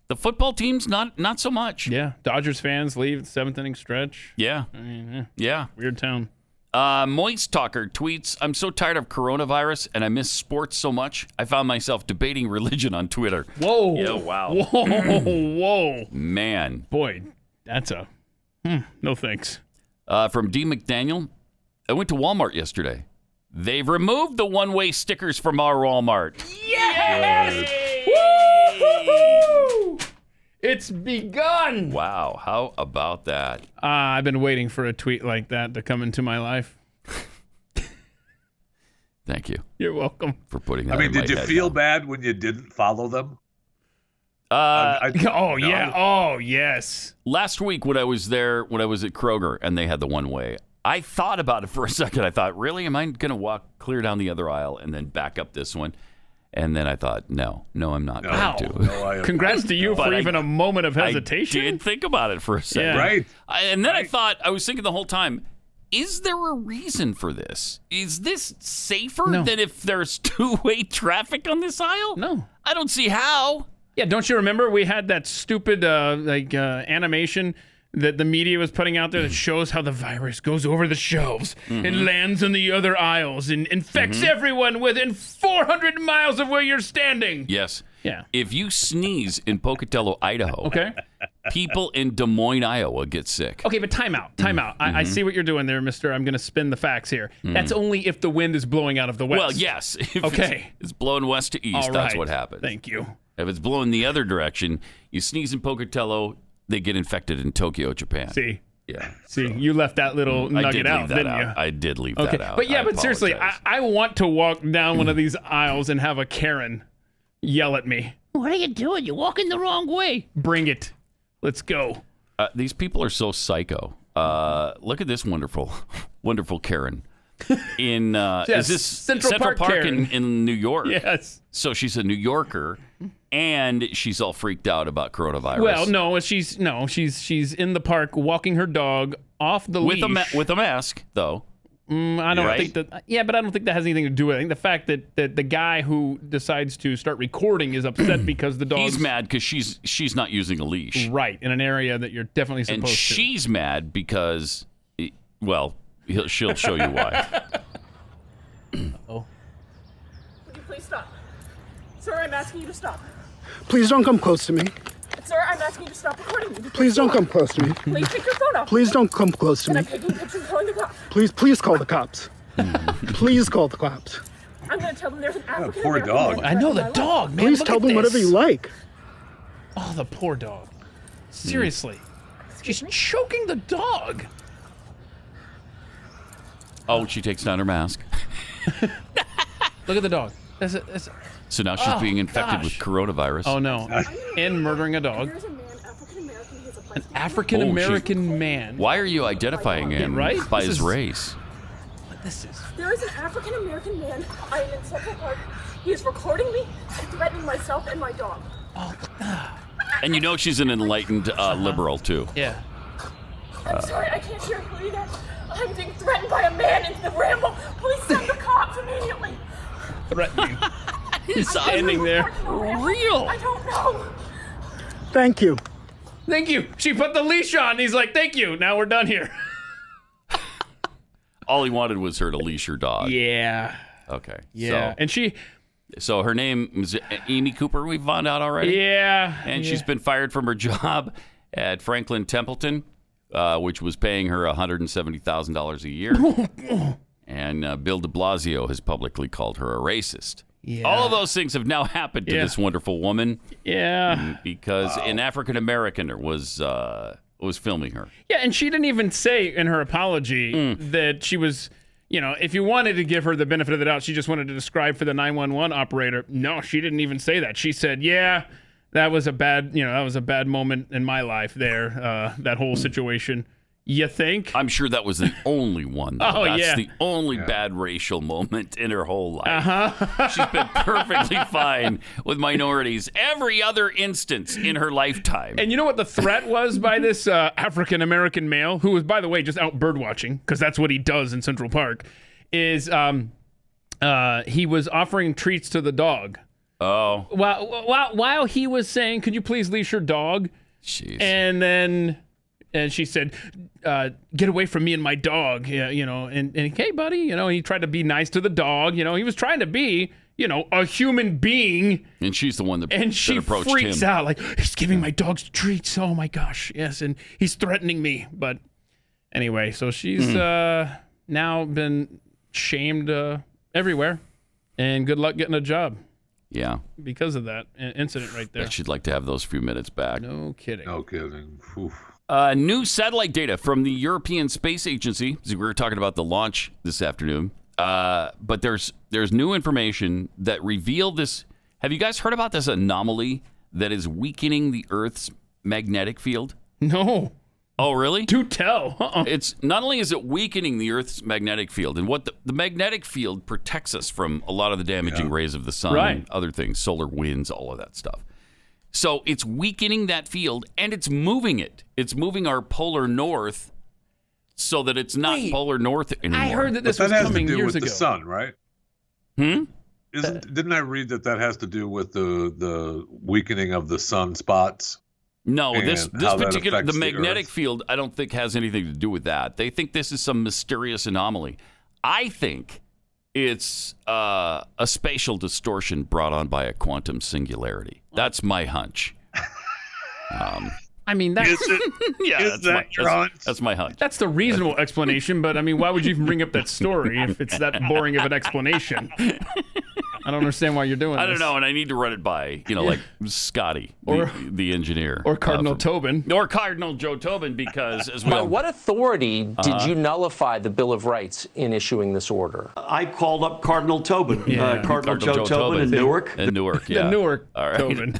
the football teams not not so much. Yeah, Dodgers fans leave the seventh inning stretch. Yeah, I mean, eh, yeah. weird town. Uh, Moist Talker tweets, I'm so tired of coronavirus and I miss sports so much. I found myself debating religion on Twitter. Whoa. Yeah, wow. Whoa. Whoa. Man. Boy, that's a. Hmm, no thanks. Uh, from D. McDaniel, I went to Walmart yesterday. They've removed the one way stickers from our Walmart. Woo! It's begun. Wow. How about that? Uh, I've been waiting for a tweet like that to come into my life. Thank you You're welcome. for putting that I mean, in my did you feel now. bad when you didn't follow them? Uh, I- Oh no, yeah. Oh yes. last week when I was there, when I was at Kroger and they had the one way, I thought about it for a second. I thought, really, am I going to walk clear down the other aisle and then back up this one? And then I thought, no, no, I'm not Wow. going to. No, I am Congrats not. to you But for I- even a moment of hesitation. I did think about it for a second. Yeah. Right. I, and then I thought, I was thinking the whole time, is there a reason for this? Is this safer No. than if there's two way traffic on this aisle? No. I don't see how. Yeah, don't you remember we had that stupid uh, like uh, animation that the media was putting out there that shows how the virus goes over the shelves mm-hmm. and lands in the other aisles and infects mm-hmm. everyone within 400 miles of where you're standing. Yes. Yeah. If you sneeze in Pocatello, Idaho, Okay. people in Des Moines, Iowa get sick. Okay, but time out. Time out. I, I mm-hmm. see what you're doing there, mister. I'm going to spin the facts here. That's only if the wind is blowing out of the west. Well, yes. If it's- Okay. It's, blowing west to east. All That's right. what happens. Thank you. If it's blowing the other direction, you sneeze in Pocatello, they get infected in Tokyo, Japan. See. Yeah. See, you left that little I nugget did out, leave that didn't out. you? I did leave Okay, that out. but yeah, I but seriously, I. I want to walk down one of these aisles and have a Karen yell at me. What are you doing? You're walking the wrong way. Bring it. Let's go. Uh, these people are so psycho. Uh, look at this wonderful, wonderful Karen. In uh, Yes, is this Central Park in, in New York? Yes. So she's a New Yorker, and she's all freaked out about coronavirus. Well, no, she's no, she's she's in the park walking her dog off the with leash. a ma- with a mask though. Mm, I don't Right? think that. Yeah, but I don't think that has anything to do with it. I think the fact that, that the guy who decides to start recording is upset because the dog. He's mad because she's she's not using a leash, right in an area that you're definitely supposed and to. she's mad because, well, he'll, she'll show you why. oh. Would you please stop? Sir, I'm asking you to stop. Please don't come close to me. Sir, I'm asking you to stop recording me. Please don't come close to me. Please take your phone off. Please don't come close to And me. I'm taking pictures and calling the cops. Please, please call the cops. Please call the cops. I'm going to tell them there's an African oh, poor American dog. I know the threatening my dog, man. Please Look tell at them whatever you like. Oh, the poor dog. Hmm. Seriously, she's choking the dog. Oh, she takes down her mask, Look at the dog. That's it. That's so now she's Oh, being infected gosh. with coronavirus. Oh no! and murdering a dog. There's African American, he An African American man. Why are you identifying him right? by This his is- race? This is. There is an African American man. I am in Central Park. He is recording me and threatening myself and my dog. And you know she's an enlightened uh, liberal too. Yeah. I'm sorry, I can't hear you either. I'm being threatened by a man in the ramble. Please send the cops immediately. Threatening. He's standing there. Real. I don't know. Thank you. Thank you. She put the leash on. He's like, "Thank you. Now we're done here." All he wanted was her to leash her dog. Yeah. Okay. Yeah. So, and she. so her name is Amy Cooper. We found out already. Yeah. And yeah. she's been fired from her job at Franklin Templeton, uh, which was paying her $170,000 a year. and uh, Bill de Blasio has publicly called her a racist. Yeah. All of those things have now happened to Yeah. this wonderful woman Yeah. because an African American was uh, was filming her. Yeah, and she didn't even say in her apology Hmm. that she was, you know, if you wanted to give her the benefit of the doubt, she just wanted to describe for the 911 operator. No, she didn't even say that. She said, "Yeah, that was a bad, you know, that was a bad moment in my life there, uh, that whole situation." You think? I'm sure that was the only one. though. Oh, That's yeah. the only bad racial moment in her whole life. Uh-huh. She's been perfectly fine with minorities every other instance in her lifetime. And you know what the threat was by this uh, African American male, who was, by the way, just out bird watching, because that's what he does in Central Park, is um, uh, he was offering treats to the dog. Oh. While, while, while he was saying, could you please leash your dog? Jeez. And then and she said, uh, get away from me and my dog. Yeah, you know, and, and hey, buddy, you know, he tried to be nice to the dog. You know, he was trying to be, you know, a human being. And she's the one that, And that she approached freaks him. out like he's giving my dogs treats. Oh my gosh, yes, and he's threatening me. But anyway, so she's Hmm. uh, now been shamed uh, everywhere, and good luck getting a job Yeah. because of that incident right there. Bet she'd like to have those few minutes back. No kidding. No kidding. Oof. Uh, new satellite data from the European Space Agency. So we were talking about the launch this afternoon. Uh, but there's there's new information that revealed this. Have you guys heard about this anomaly that is weakening the Earth's magnetic field? No. Oh, really? Do tell. Uh-uh. It's not only is it weakening the Earth's magnetic field, and what the, the magnetic field protects us from a lot of the damaging rays of the sun Right. and other things, solar winds, all of that stuff. So it's weakening that field and it's moving it. It's moving our polar north so that it's not polar north anymore. I heard that this But this that was has coming to do years with ago. the sun, right? Hmm. Isn't didn't I read that that has to do with the the weakening of the sunspots? No, this this particular the affects the magnetic field I don't think has anything to do with that. They think this is some mysterious anomaly. I think it's uh, a spatial distortion brought on by a quantum singularity. That's my hunch. Um, I mean, that's yeah, is that's, that my, your that's, hunch? that's my hunch. that's the reasonable explanation. But I mean, why would you even bring up that story if it's that boring of an explanation? I don't understand why you're doing. I don't this. know, and I need to run it by you know like Scotty, Or- the engineer, Or Cardinal uh, from- Tobin. or Cardinal Joe Tobin, because as we By what authority did Uh-huh. you nullify the Bill of Rights in issuing this order? I called up Cardinal Tobin, Yeah. uh, Cardinal, Joe, Tobin, in Newark. in Newark, yeah, The Newark All right. Tobin.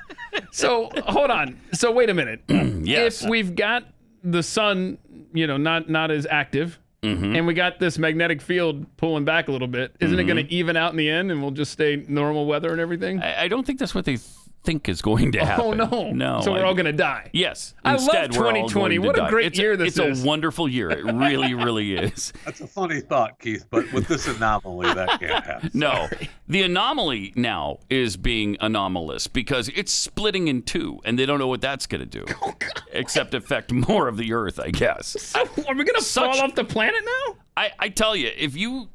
so hold on. So wait a minute. Yes. If we've got the sun, you know, not not as active, Mm-hmm. and we got this magnetic field pulling back a little bit, isn't it going to even out in the end, and we'll just stay normal weather and everything? I, I don't think that's what they think is going to oh, happen. Oh no! no. So we're I- all going to die. Yes. I love Instead, we're 2020. What a die. great It's year this it's is. It's a wonderful year. It really, really is. That's a funny thought, Keith. But with this anomaly, that can't happen. No, the anomaly now is being anomalous because it's splitting in two, and they don't know what that's going to do, Oh, except affect more of the Earth, I guess. Are we going to fall off the planet now? I, I tell you, if you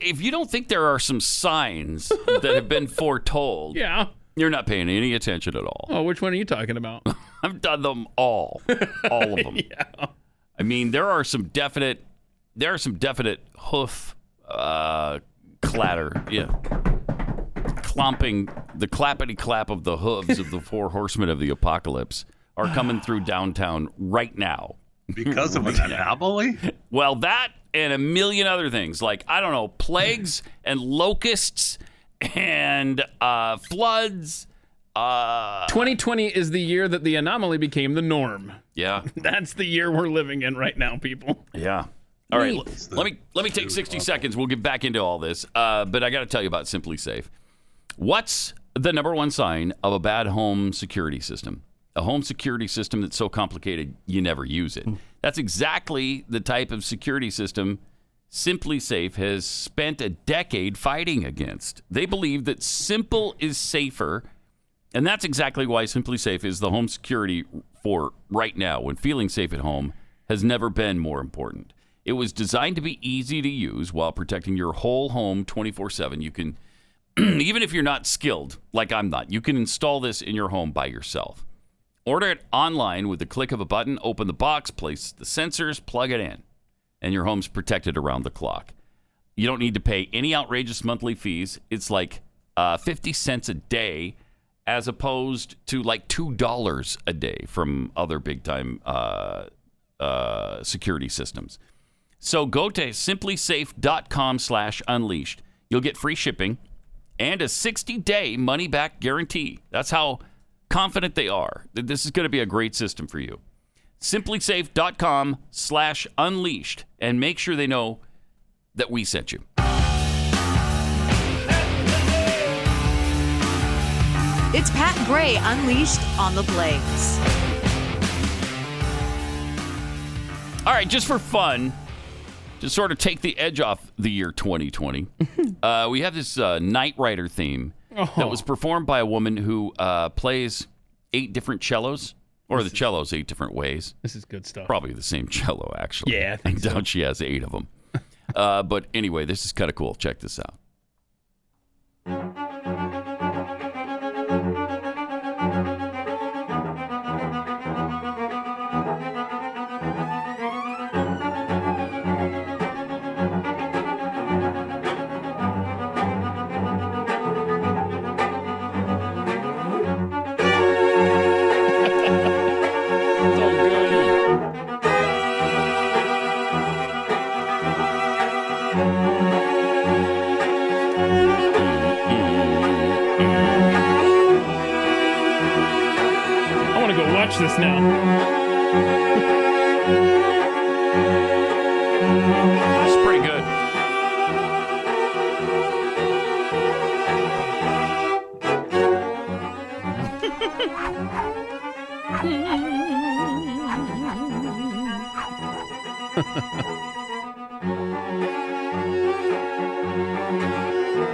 if you don't think there are some signs that have been foretold, Yeah. You're not paying any attention at all. Oh, which one are you talking about? I've done them all, all of them. yeah. I mean, there are some definite, there are some definite hoof uh, clatter, yeah, clomping, the clappity clap of the hooves of the four horsemen of the apocalypse are coming through downtown right now. Because of an anomaly? Well, that and a million other things, like I don't know, plagues and locusts and uh, floods. Uh, 2020 is the year that the anomaly became the norm. yeah, That's the year we're living in right now, people. Yeah. All right. Neat. Let me let me take 60 seconds. We'll get back into all this. Uh, but I got to tell you about SimpliSafe. What's the number one sign of a bad home security system? A home security system that's so complicated you never use it. That's exactly the type of security system SimpliSafe has spent a decade fighting against. They believe that simple is safer, and that's exactly why SimpliSafe is the home security for right now when feeling safe at home has never been more important. It was designed to be easy to use while protecting your whole home 24/7. You can even if you're not skilled, like I'm not, you can install this in your home by yourself. Order it online with the click of a button, open the box, place the sensors, plug it in, and your home's protected around the clock. You don't need to pay any outrageous monthly fees. It's like uh, 50 cents a day as opposed to like $2 a day from other big time uh, uh, security systems. So go to simplisafe.com slash unleashed. You'll get free shipping and a 60 day money back guarantee. That's how confident they are that this is going to be a great system for you. Simplisafe.com slash unleashed and make sure they know that we sent you. It's Pat Gray Unleashed on the Blaze. All right, just for fun, to sort of take the edge off the year 2020, uh, we have this uh, Knight Rider theme that was performed by a woman who uh, plays eight different cellos, or the cellos eight different ways. This is good stuff. Probably the same cello, actually. Yeah, I think so. doubt she has eight of them. uh, but anyway, this is kind of cool. Check this out.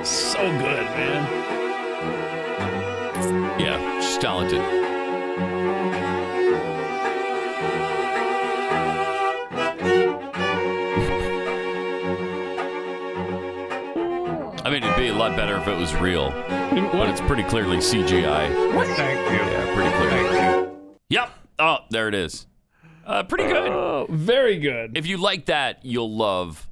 So good, man. Yeah, she's talented. I mean, it'd be a lot better if it was real, but it's pretty clearly CGI. Thank you. Yeah, pretty clearly. Yep. Oh, there it is. Uh, pretty good. Oh, very good. If you like that, you'll love.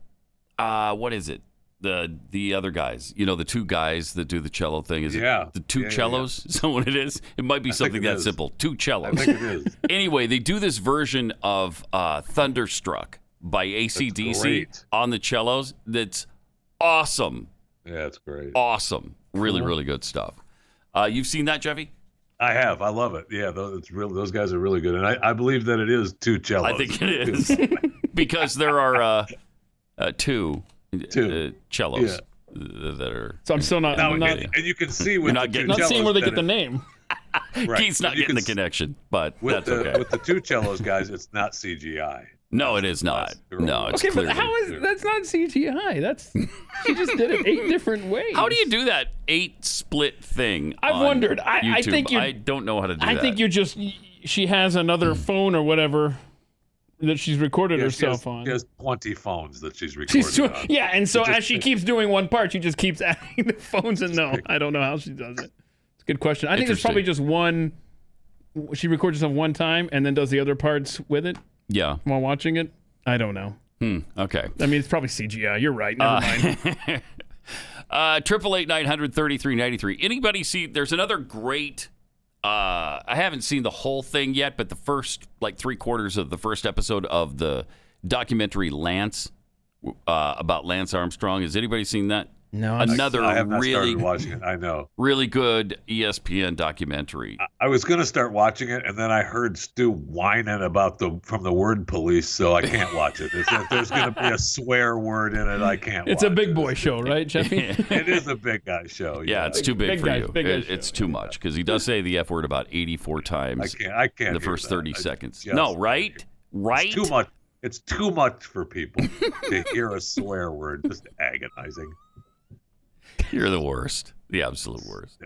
Uh, what is it? The the other guys. You know, the two guys that do the cello thing. Is Yeah. it the two Yeah, yeah, cellos? Is that what it is? It might be I something it that is. simple. Two cellos. I think it is. anyway, they do this version of uh, Thunderstruck by ACDC great. on the cellos. That's awesome. Yeah, it's great. Awesome. Really, Cool. really good stuff. Uh, you've seen that, Jeffy? I have. I love it. Yeah, those, it's real, those guys are really good, and I, I believe that it is two cellos. I think it is because there are uh, uh, two, Two. Uh, cellos uh, that are. So I'm still not. Now, I'm not, and, and you can see You're with not the getting- two not seeing where they get the name. Right. Keith's not getting the s- connection, but With that's the okay. with the two cellos guys, it's not CGI. No, it is not. No, it's Okay, but how is that's not CGI? That's she just did it eight different ways. How do you do that eight split thing? I've on wondered. I- I think you- I don't know how to do I that. I think you just she has another hmm. phone or whatever that she's recorded Yeah, she herself has, on. She has twenty phones that she's recorded. She's doing, on. yeah, and so It just- as she keeps doing one part, she just keeps adding the phones. And no, I don't know how she does it. It's a good question. I think there's probably just one. She records herself one time and then does the other parts with it Yeah. while watching it. I don't know. Hmm. Okay. I mean, it's probably CGI. You're right. Never mind. Uh, triple eight nine hundred thirty three ninety three. Anybody see? There's another great. Uh, I haven't seen the whole thing yet, but the first like three quarters of the first episode of the documentary Lance uh, about Lance Armstrong. Has anybody seen that? No, Another I have not really, started watching it. I know. really good ESPN documentary. I was going to start watching it, and then I heard Stu whining about the from the word police, so I can't watch it. It's, if there's going to be a swear word in it, I can't. it's a watch big boy show, right, Jeffy? it. It is a big guy show. Yeah, it's too big, big for guy- you. big guy It- it's too much because he does say the F word about 84 times I can't. I can't. in the first that. 30 I seconds. No, right? Right? It's too much. It's too much for people to hear a swear word. Just agonizing. You're the worst. The absolute worst.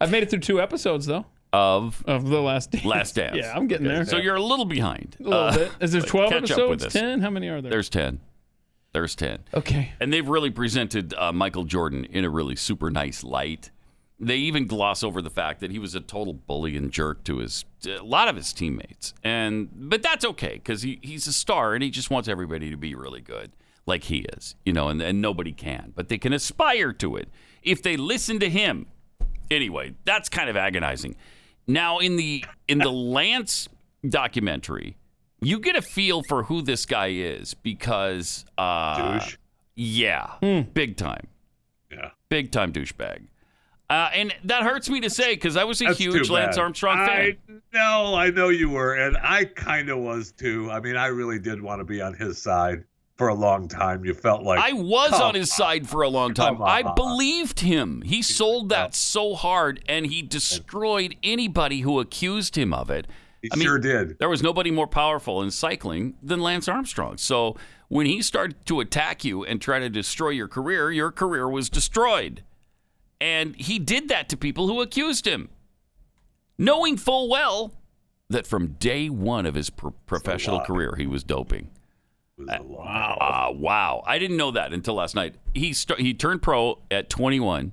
I've made it through two episodes though Of of the last dance. Last Dance. Yeah, I'm getting Okay, there. So you're a little behind. a little Uh, bit. Is there 12 catch up with episodes? us. 10? How many are there? There's 10. There's 10. Okay. And they've really presented uh, Michael Jordan in a really super nice light. They even gloss over the fact that he was a total bully and jerk to his a lot of his teammates, and but that's okay because he, he's a star and he just wants everybody to be really good, like he is, you know, and, and nobody can, but they can aspire to it if they listen to him. Anyway, that's kind of agonizing. Now in the in the Lance documentary, you get a feel for who this guy is because uh, Douche. yeah, big time. Yeah. Big time douchebag. Uh, and that hurts me to say because I was a That's huge Lance. Armstrong fan. I know, I know you were, and I kind of was too. I mean, I really did want to be on his side for a long time. You felt like I was on his side for a long time. I believed him. He sold that so hard, and he destroyed anybody who accused him of it. He I mean, sure did. There was nobody more powerful in cycling than Lance Armstrong. So when he started to attack you and try to destroy your career, your career was destroyed. And he did that to people who accused him, knowing full well that from day one of his pro- professional career, he was doping. Wow. Uh, wow. I didn't know that until last night. He st- he turned pro at 21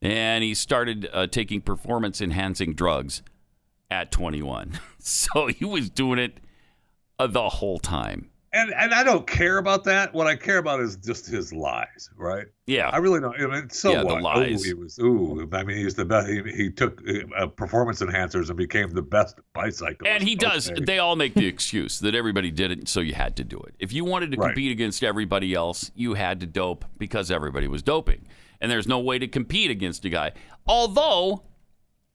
and he started uh, taking performance enhancing drugs at 21. so he was doing it uh, the whole time. And and I don't care about that. What I care about is just his lies, right? Yeah. I really don't. I mean, so Yeah, the lies. Ooh, he was. Ooh, I mean, he's the best. He, he took uh, performance enhancers and became the best bicyclist. And he does. Okay. They all make the excuse that everybody did it, so you had to do it. If you wanted to Right. compete against everybody else, you had to dope because everybody was doping. And there's no way to compete against a guy. Although,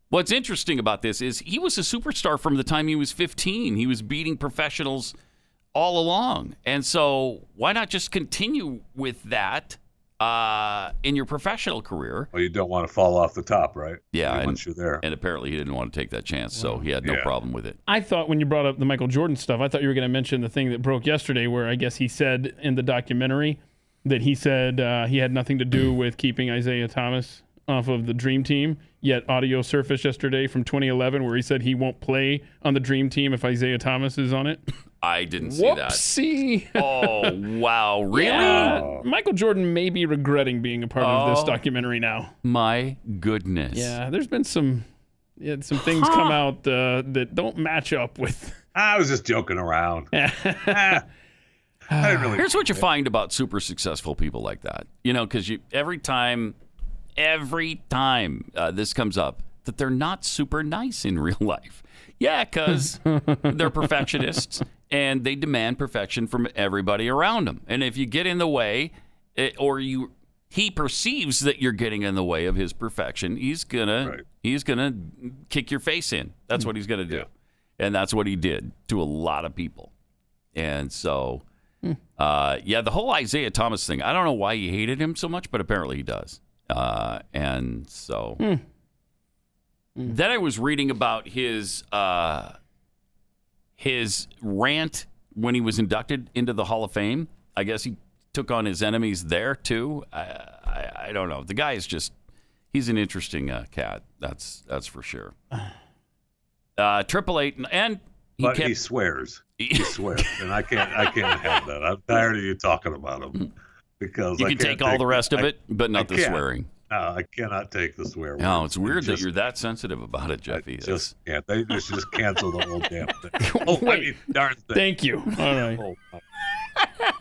what's interesting about this is he was a superstar from the time he was 15. He was beating professionals all along. And so why not just continue with that uh, in your professional career? Well, you don't want to fall off the top, right? Yeah, and, once you're there. And apparently he didn't want to take that chance, so he had no Yeah. problem with it. I thought when you brought up the Michael Jordan stuff, I thought you were going to mention the thing that broke yesterday, where I guess he said in the documentary that he said uh, he had nothing to do with keeping Isiah Thomas off of the Dream Team. Yet audio surfaced yesterday from 2011 where he said he won't play on the Dream Team if Isiah Thomas is on it. I didn't see that. Whoopsie. Oh, wow. Really? Yeah. Michael Jordan may be regretting being a part of this Oh. documentary now. My goodness. Yeah, there's been some yeah, some things come out uh, that don't match up with. I was just joking around. Ah, I didn't really. Here's what you find about super successful people like that. You know, because you every time, every time uh, this comes up, that they're not super nice in real life. Yeah, because they're perfectionists and they demand perfection from everybody around them. And if you get in the way, it, or you he perceives that you're getting in the way of his perfection, he's gonna he's gonna kick your face in. That's what he's gonna do, and that's what he did to a lot of people. And so, uh, yeah, the whole Isiah Thomas thing. I don't know why he hated him so much, but apparently he does. Uh, and so, then I was reading about his uh, his rant when he was inducted into the Hall of Fame. I guess he took on his enemies there too. I I, I don't know. The guy is just he's an interesting uh, cat. That's that's for sure. Uh, Triple Eight and he but kept he swears. He swears, and I can't. I can't have that. I'm tired of you talking about him because You I can can't take all the rest of I- it, but not I the can't. swearing. No, I cannot take the swear. No, words. it's weird It that you're that sensitive about it, Jeffy. Just can't. They, they should just cancel the whole damn thing. Oh, I mean, darn thing. Thank you. All right. Oh,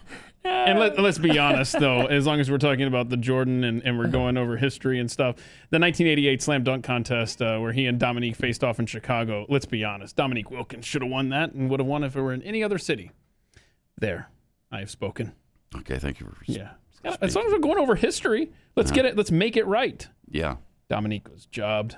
And let, let's be honest, though, as long as we're talking about the Jordan and, and we're going over history and stuff, the 1988 slam dunk contest uh, where he and Dominique faced off in Chicago, let's be honest, Dominique Wilkins should have won that and would have won if it were in any other city. There, I have spoken. Okay, thank you for Yeah. As long as we're going over history, let's get it. Let's make it right. yeah. Dominique was jobbed.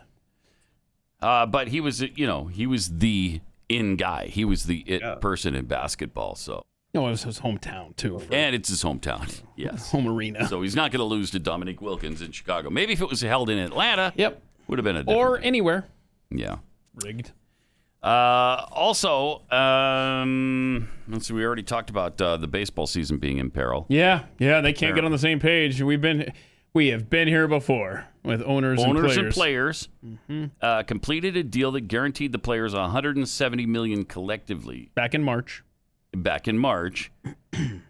Uh, but he was, you know, he was the in guy. He was the it person in basketball. So, No, it was his hometown too. and it's his hometown. Yes, home arena. So he's not going to lose to Dominique Wilkins in Chicago. Maybe if it was held in Atlanta, yep, would have been a different. Or anywhere. yeah. Rigged. Uh, also, um, let's see. We already talked about uh, the baseball season being in peril. Yeah, yeah, they can't get on the same page. We've been, we have been here before with owners, Owners and and players. players uh, completed a deal that guaranteed the players 170 million collectively. Back in March. Back in March,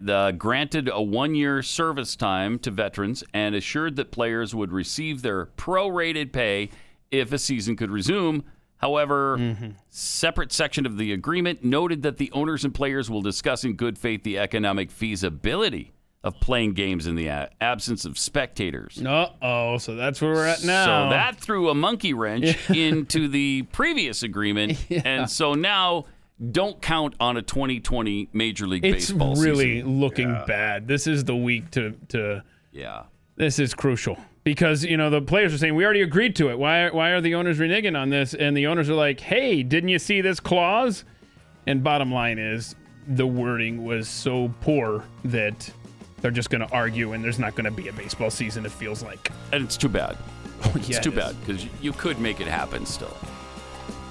the granted a one-year service time to veterans and assured that players would receive their prorated pay if a season could resume. However, separate section of the agreement noted that the owners and players will discuss in good faith the economic feasibility of playing games in the a- absence of spectators. Uh oh, so that's where we're at now. So that threw a monkey wrench into the previous agreement, and so now don't count on a 2020 Major League it's Baseball really season. looking bad. This is the week to to. Yeah. This is crucial because you know the players are saying we already agreed to it. Why why are the owners reneging on this? And the owners are like, hey, didn't you see this clause? And bottom line is the wording was so poor that they're just going to argue, and there's not going to be a baseball season. It feels like. And it's too bad. it's yeah, too it bad because you could make it happen still.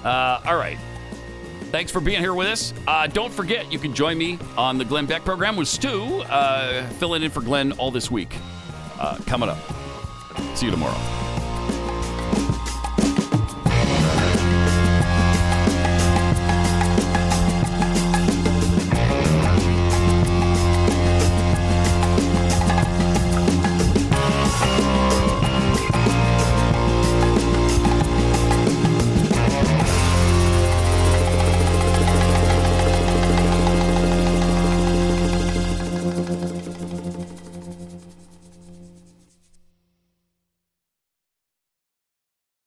Uh, all right. Thanks for being here with us. Uh, don't forget, you can join me on the Glenn Beck program with Stu, uh, filling in for Glenn all this week. Uh, coming up. See you tomorrow.